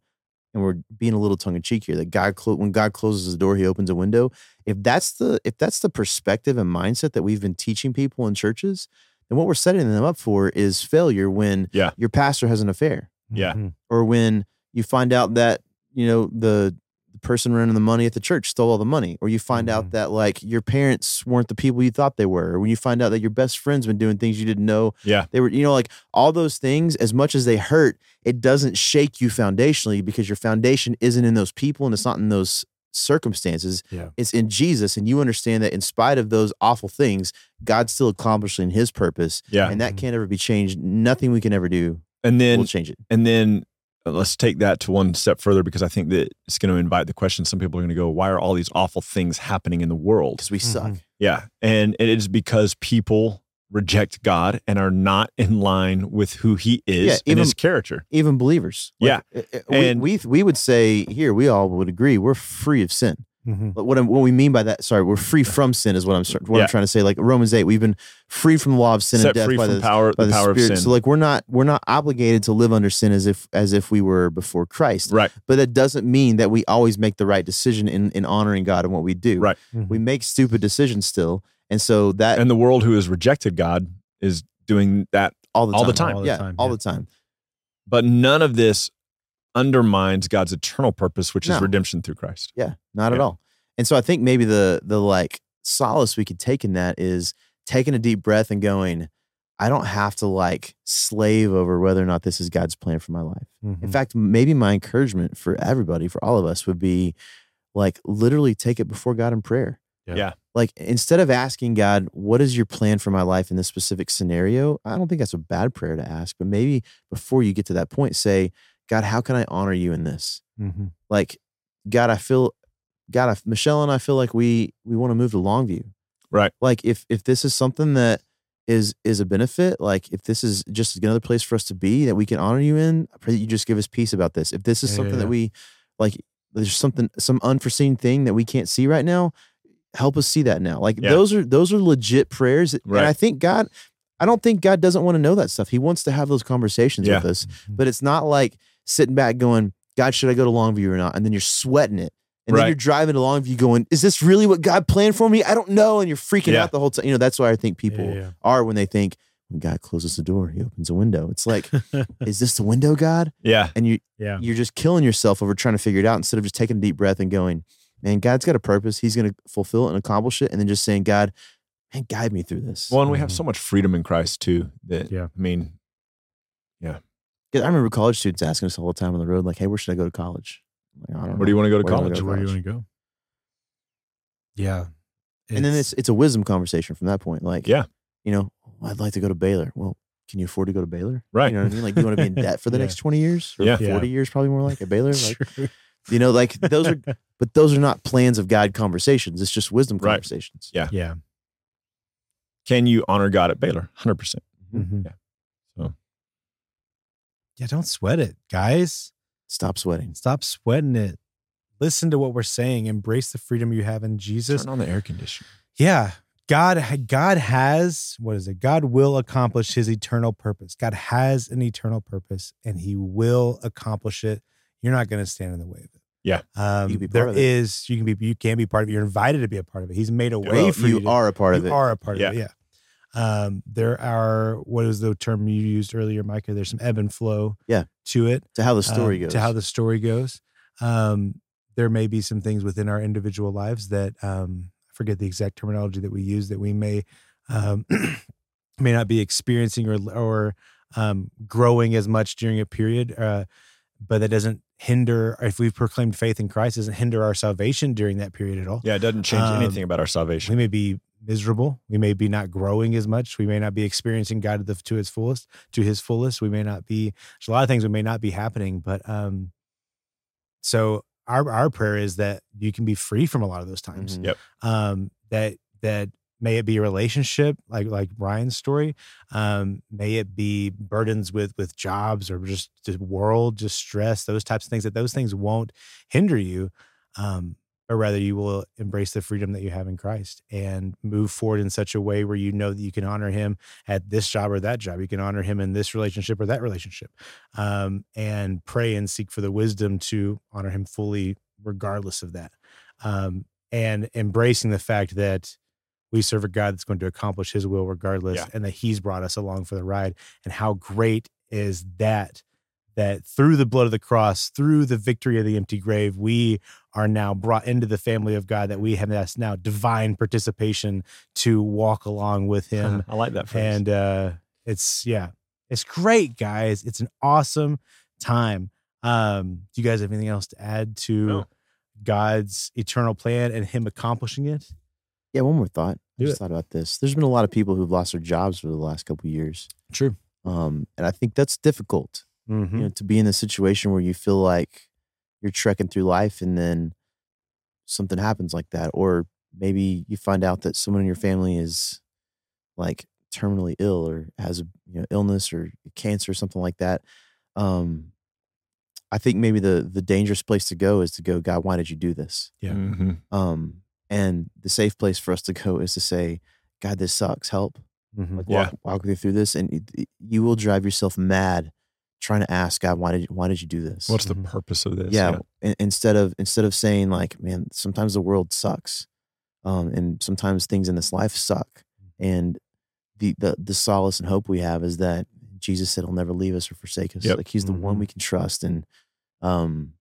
and we're being a little tongue in cheek here that God clo- when God closes the door, he opens a window. If that's the if that's the perspective and mindset that we've been teaching people in churches, then what we're setting them up for is failure when Yeah. your pastor has an affair Yeah. Mhm. or when you find out that, you know, the the person running the money at the church stole all the money, or you find Mhm. out that like your parents weren't the people you thought they were, or when you find out that your best friend's been doing things you didn't know Yeah. they were, you know, like all those things, as much as they hurt, it doesn't shake you foundationally because your foundation isn't in those people and it's not in those circumstances. Yeah. It's in Jesus. And you understand that in spite of those awful things, God's still accomplishing his purpose. Yeah. And that Mhm. can't ever be changed. Nothing we can ever do And then will change it. And then let's take that to one step further because I think that it's going to invite the question. Some people are going to go, why are all these awful things happening in the world? Because we suck. Mhm. Yeah. And it is because people reject God and are not in line with who he is Yeah, and even- his character. Even believers. Yeah. Like, uh, uh, we, And- we, we would say here, we all would agree, we're free of sin. Mhm. But what, I'm, what we mean by that, sorry, we're free from sin is what I'm what Yeah. I'm trying to say. Like Romans eight, we've been free from the law of sin Set and death free by from the, power, by the, the, power of Spirit. sin. So like we're not we're not obligated to live under sin as if as if we were before Christ. right. But that doesn't mean that we always make the right decision in in honoring God and what we do. Right. Mhm. We make stupid decisions still, and so that And the world who has rejected God is doing that. all the time, all the time. All the yeah, time, all yeah. the time. But none of this undermines God's eternal purpose, which is redemption through Christ. Yeah, not at all. And so I think maybe the the like solace we could take in that is taking a deep breath and going, I don't have to like slave over whether or not this is God's plan for my life. In Mhm. fact, maybe my encouragement for everybody, for all of us, would be like literally take it before God in prayer. Yeah. Yeah. Like instead of asking God, what is your plan for my life in this specific scenario? I don't think that's a bad prayer to ask, but maybe before you get to that point, say, God, how can I honor you in this? Mhm. like God, I feel God, I, Michelle and I feel like we we want to move to Longview. Right. Like if if this is something that is is a benefit, like if this is just another place for us to be that we can honor you in, I pray that you just give us peace about this. If this is Yeah, something yeah, that we like there's something some unforeseen thing that we can't see right now, help us see that now. Like Yeah. those are those are legit prayers. Right. And I think God I don't think God doesn't want to know that stuff. He wants to have those conversations with us. Mm-hmm. But it's not like sitting back going, God, should I go to Longview or not? And then you're sweating it. And then you're driving to Longview going, is this really what God planned for me? I don't know. And you're freaking Yeah. out the whole time. You know, that's why I think people Yeah, yeah. are when they think, when God closes the door, he opens a window. It's like, is this the window, God? Yeah. And you yeah. you're just killing yourself over trying to figure it out instead of just taking a deep breath and going, man, God's got a purpose. He's going to fulfill it and accomplish it. And then just saying, God, man, guide me through this. Well, and we have so much freedom in Christ too. That Yeah. I mean, 'Cause I remember college students asking us all the time on the road, like, hey, where should I go to college? Like, I don't where do you want to go to Where college? Where do you want to go? Yeah. and then it's it's a wisdom conversation from that point. Like, Yeah. you know, "Oh, I'd like to go to Baylor. Well, can you afford to go to Baylor? Right. You know what I mean? Like, do you want to be in debt for the Yeah. next 20 years? Or Yeah. 40 years, probably more like at Baylor? Like, True. you know, like those are, but those are not plans of God conversations. It's just wisdom Right. conversations. Yeah. yeah. Can you honor God at Baylor? Hundred percent. Mhm. Yeah. Yeah, don't sweat it, guys. Stop sweating. Stop sweating it. Listen to what we're saying. Embrace the freedom you have in Jesus. Turn on the air conditioner. Yeah. God God has what is it? God will accomplish his eternal purpose. God has an eternal purpose and he will accomplish it. You're not going to stand in the way of it. Yeah. Um, You can be part there of it. is you can be you can be part of it. You're invited to be a part of it. He's made a way Well, for you you. to- are a part of it. you are a part Yeah. of it. Yeah. Um, there are what is the term you used earlier, Micah? There's some ebb and flow Yeah. to it. to how the story um, goes. To how the story goes. Um, there may be some things within our individual lives that um, I forget the exact terminology that we use that we may um, may not be experiencing or or um, growing as much during a period, uh, but that doesn't hinder if we've proclaimed faith in Christ doesn't hinder our salvation during that period at all. Yeah, it doesn't change Um, anything about our salvation. We may be miserable. We may be not growing as much. We may not be experiencing God to, the, to his fullest, to his fullest. We may not be. There's a lot of things that may not be happening, but um. So our our prayer is that you can be free from a lot of those times. Mhm. Yep. Um. That that may it be a relationship like like Ryan's story. Um. May it be burdens with with jobs or just the world, just stress, those types of things. That those things won't hinder you. Um but rather you will embrace the freedom that you have in Christ and move forward in such a way where you know that you can honor him at this job or that job. You can honor him in this relationship or that relationship, um, and pray and seek for the wisdom to honor him fully, regardless of that. Um, and embracing the fact that we serve a God that's going to accomplish his will regardless, Yeah. and that he's brought us along for the ride. And how great is that? That through the blood of the cross, through the victory of the empty grave, we are now brought into the family of God, that we have this now divine participation to walk along with him. I like that phrase. and uh it's yeah, it's great, guys. It's an awesome time. Um, do you guys have anything else to add to No. God's eternal plan and him accomplishing it? Yeah, one more thought. I just it. thought about this. There's been a lot of people who've lost their jobs over the last couple of years. True. Um, and I think that's difficult. Mm-hmm. You know, to be in a situation where you feel like you're trekking through life and then something happens like that. Or maybe you find out that someone in your family is like terminally ill or has a you know illness or cancer or something like that. Um, I think maybe the the dangerous place to go is to go, God, why did you do this? Yeah. Mhm. Um, and the safe place for us to go is to say, God, this sucks. Help. Mm-hmm. Like Yeah. walk, walk me through this, and it- you will drive yourself mad trying to ask God, why did you, why did you do this? What's the Mhm. purpose of this? yeah, in- instead of instead of saying like, man, sometimes the world sucks, um, and sometimes things in this life suck, and the the the solace and hope we have is that Jesus said He'll never leave us or forsake us. Yep. Like He's the one Mhm. we can trust, and um,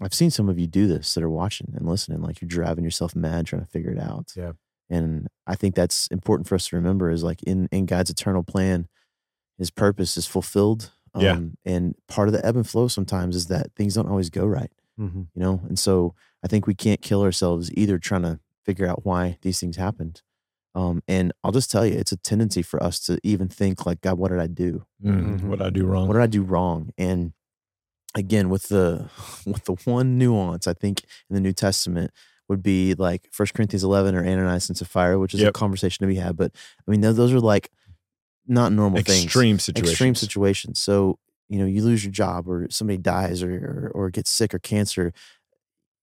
I've seen some of you do this that are watching and listening, like you're driving yourself mad trying to figure it out. Yeah. And I think that's important for us to remember is like in, in God's eternal plan, his purpose is fulfilled. Um, Yeah. And part of the ebb and flow sometimes is that things don't always go right, Mm-hmm. you know? And so I think we can't kill ourselves either trying to figure out why these things happened. Um, and I'll just tell you, it's a tendency for us to even think like, God, what did I do? Mm, Mhm. What I do wrong? What did I do wrong? And again with the with the one nuance I think in the New Testament would be like First Corinthians 11 or Ananias and Sapphira, which is a conversation to be had. But I mean, those, those are like not normal things, Extreme situations. extreme situations. So you know, you lose your job or somebody dies or, or or gets sick or cancer.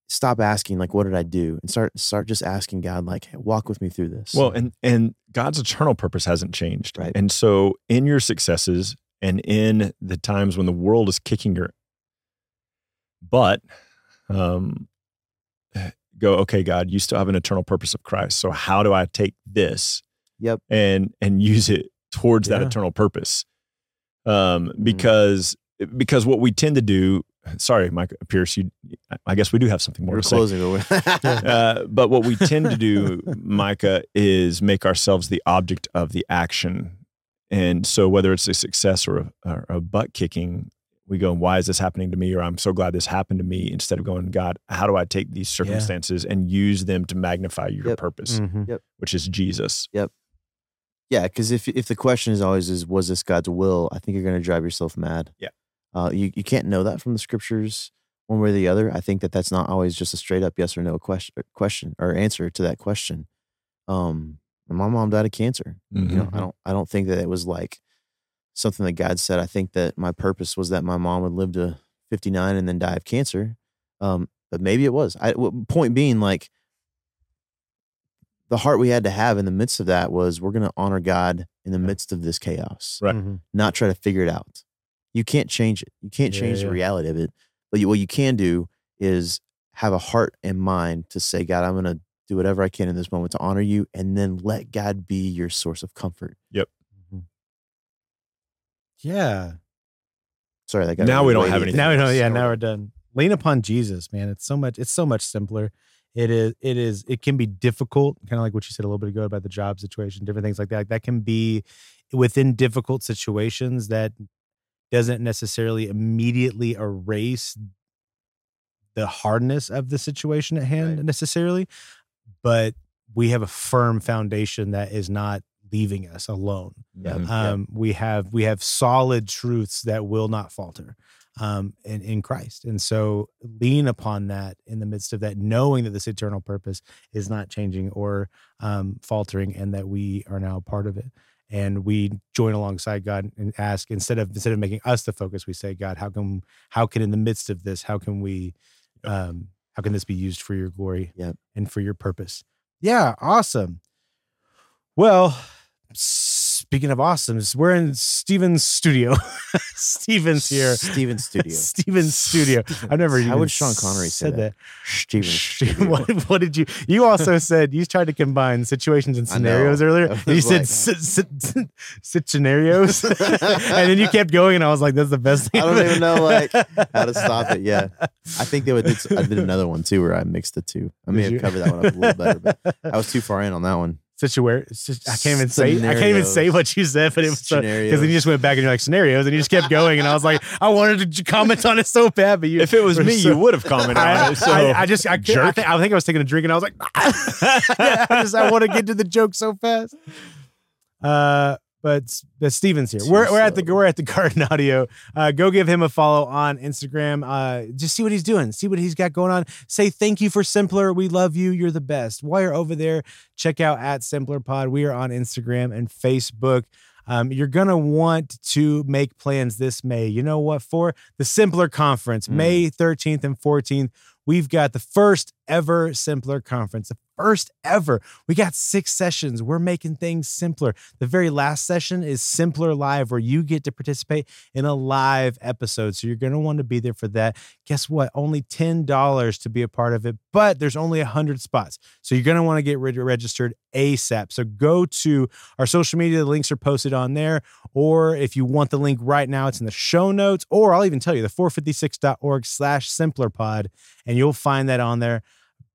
Stop asking like, "What did I do?" and start start just asking God like, hey, "Walk with me through this." Well, and and God's eternal purpose hasn't changed. Right. And so in your successes and in the times when the world is kicking your butt, um go, okay, God, you still have an eternal purpose of Christ. So how do I take this Yep. and and use it towards that eternal purpose? Um, Mm-hmm. because because what we tend to do, sorry, Mike Pierce, you I guess we do have something more we're to say. closing. But Uh, but what we tend to do, Micah, is make ourselves the object of the action. And so, whether it's a success or a, or a butt kicking, we go, "Why is this happening to me?" Or "I'm so glad this happened to me." Instead of going, "God, how do I take these circumstances and use them to magnify your Yep. purpose, Mhm. which is Jesus?" Yeah, because if if the question is always is was this God's will, I think you're going to drive yourself mad. Yeah. uh, you you can't know that from the scriptures one way or the other. I think that that's not always just a straight up yes or no question question or answer to that question. Um, my mom died of cancer. You know. I don't I don't think that it was like something that God said. I think that my purpose was that my mom would live to 59 and then die of cancer. Um, but maybe it was. I point being like the heart we had to have in the midst of that was we're going to honor God in the midst of this chaos, Right. Mhm. not try to figure it out. You can't change it. You can't change yeah. the reality of it. But you, what you can do is have a heart and mind to say, God, I'm going to do whatever I can in this moment to honor you, and then let God be your source of comfort. Yep. Yeah. Sorry, that got Now we don't have at anything Now we know. Yeah. Now we're done. Lean upon Jesus, man. It's so much. It's so much simpler. It is. It is. It can be difficult, kind of like what you said a little bit ago about the job situation, different things like that. That can be within difficult situations. That doesn't necessarily immediately erase the hardness of the situation at hand Right. necessarily, but we have a firm foundation that is not leaving us alone Yeah. Mhm. um, we have we have solid truths that will not falter um, in, in Christ, and so lean upon that in the midst of that, knowing that this eternal purpose is not changing or um, faltering, and that we are now a part of it. And we join alongside God and ask instead of instead of making us the focus, we say, God, how can how can in the midst of this, how can we, um, how can this be used for your glory Yep. and for your purpose? Yeah, awesome. Well, speaking of awesomes, we're in Steven's studio. Steven's here. Steven's studio. Steven's studio. I've never. How would Sean Connery say said that? Steven's studio. what, what did you? You also said you tried to combine situations and scenarios earlier. You said like- sit scenarios, and then you kept going, and I was like, "That's the best thing." I don't even know, like, how to stop it. Yeah. I think they would. I did another one too where I mixed the two. I may have covered that one up a little better, but I was too far in on that one. Just- I can't even say. I can't even say what you said, but it was because then you just went back and you're like scenarios, and you just kept going, and I was like, I wanted to comment on it so bad, but you. If it was me, so- you would have commented I, on it. So I, I just I, can't- I, think, I think I was taking a drink and I was like, I just I want to get to the joke so fast. Uh, but but Steven's here. We're we're at the we're at the Garden Audio. Uh, go give him a follow on Instagram. Uh, just see what he's doing. See what he's got going on. Say thank you for Simpler. We love you. You're the best. While you're over there, check out at Simpler Pod. We are on Instagram and Facebook. Um, you're gonna want to make plans this May. You know what? For the Simpler Conference, Mm. May 13th and 14th, we've got the first ever Simpler Conference. The first ever. We got six sessions. We're making things simpler. The very last session is Simpler Live, where you get to participate in a live episode. So you're gonna want to be there for that. Guess what? Only ten dollars to be a part of it, but there's only hundred spots. So you're gonna want to get registered ASAP. So go to our social media. The links are posted on there. Or if you want the link right now, it's in the show notes. Or I'll even tell you the 456.org slash simpler pod, and you'll find that on there.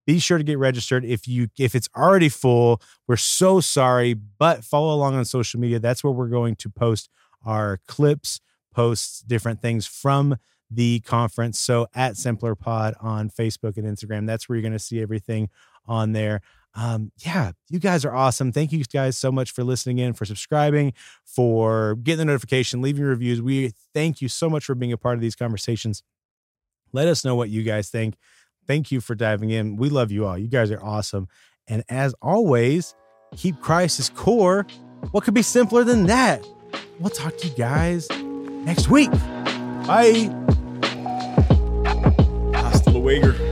Be sure to get registered. If you if it's already full, we're so sorry, but follow along on social media. That's where we're going to post our clips, posts, different things from the conference. So at Simpler Pod on Facebook and Instagram, that's where you're going to see everything on there um, yeah, you guys are awesome. Thank you guys so much for listening in, for subscribing, for getting the notification, leaving reviews. We thank you so much for being a part of these conversations. Let us know what you guys think. Thank you for diving in. We love you all. You guys are awesome. And as always, keep Christ's core. What could be simpler than that? We'll talk to you guys next week. Bye. Hasta luego.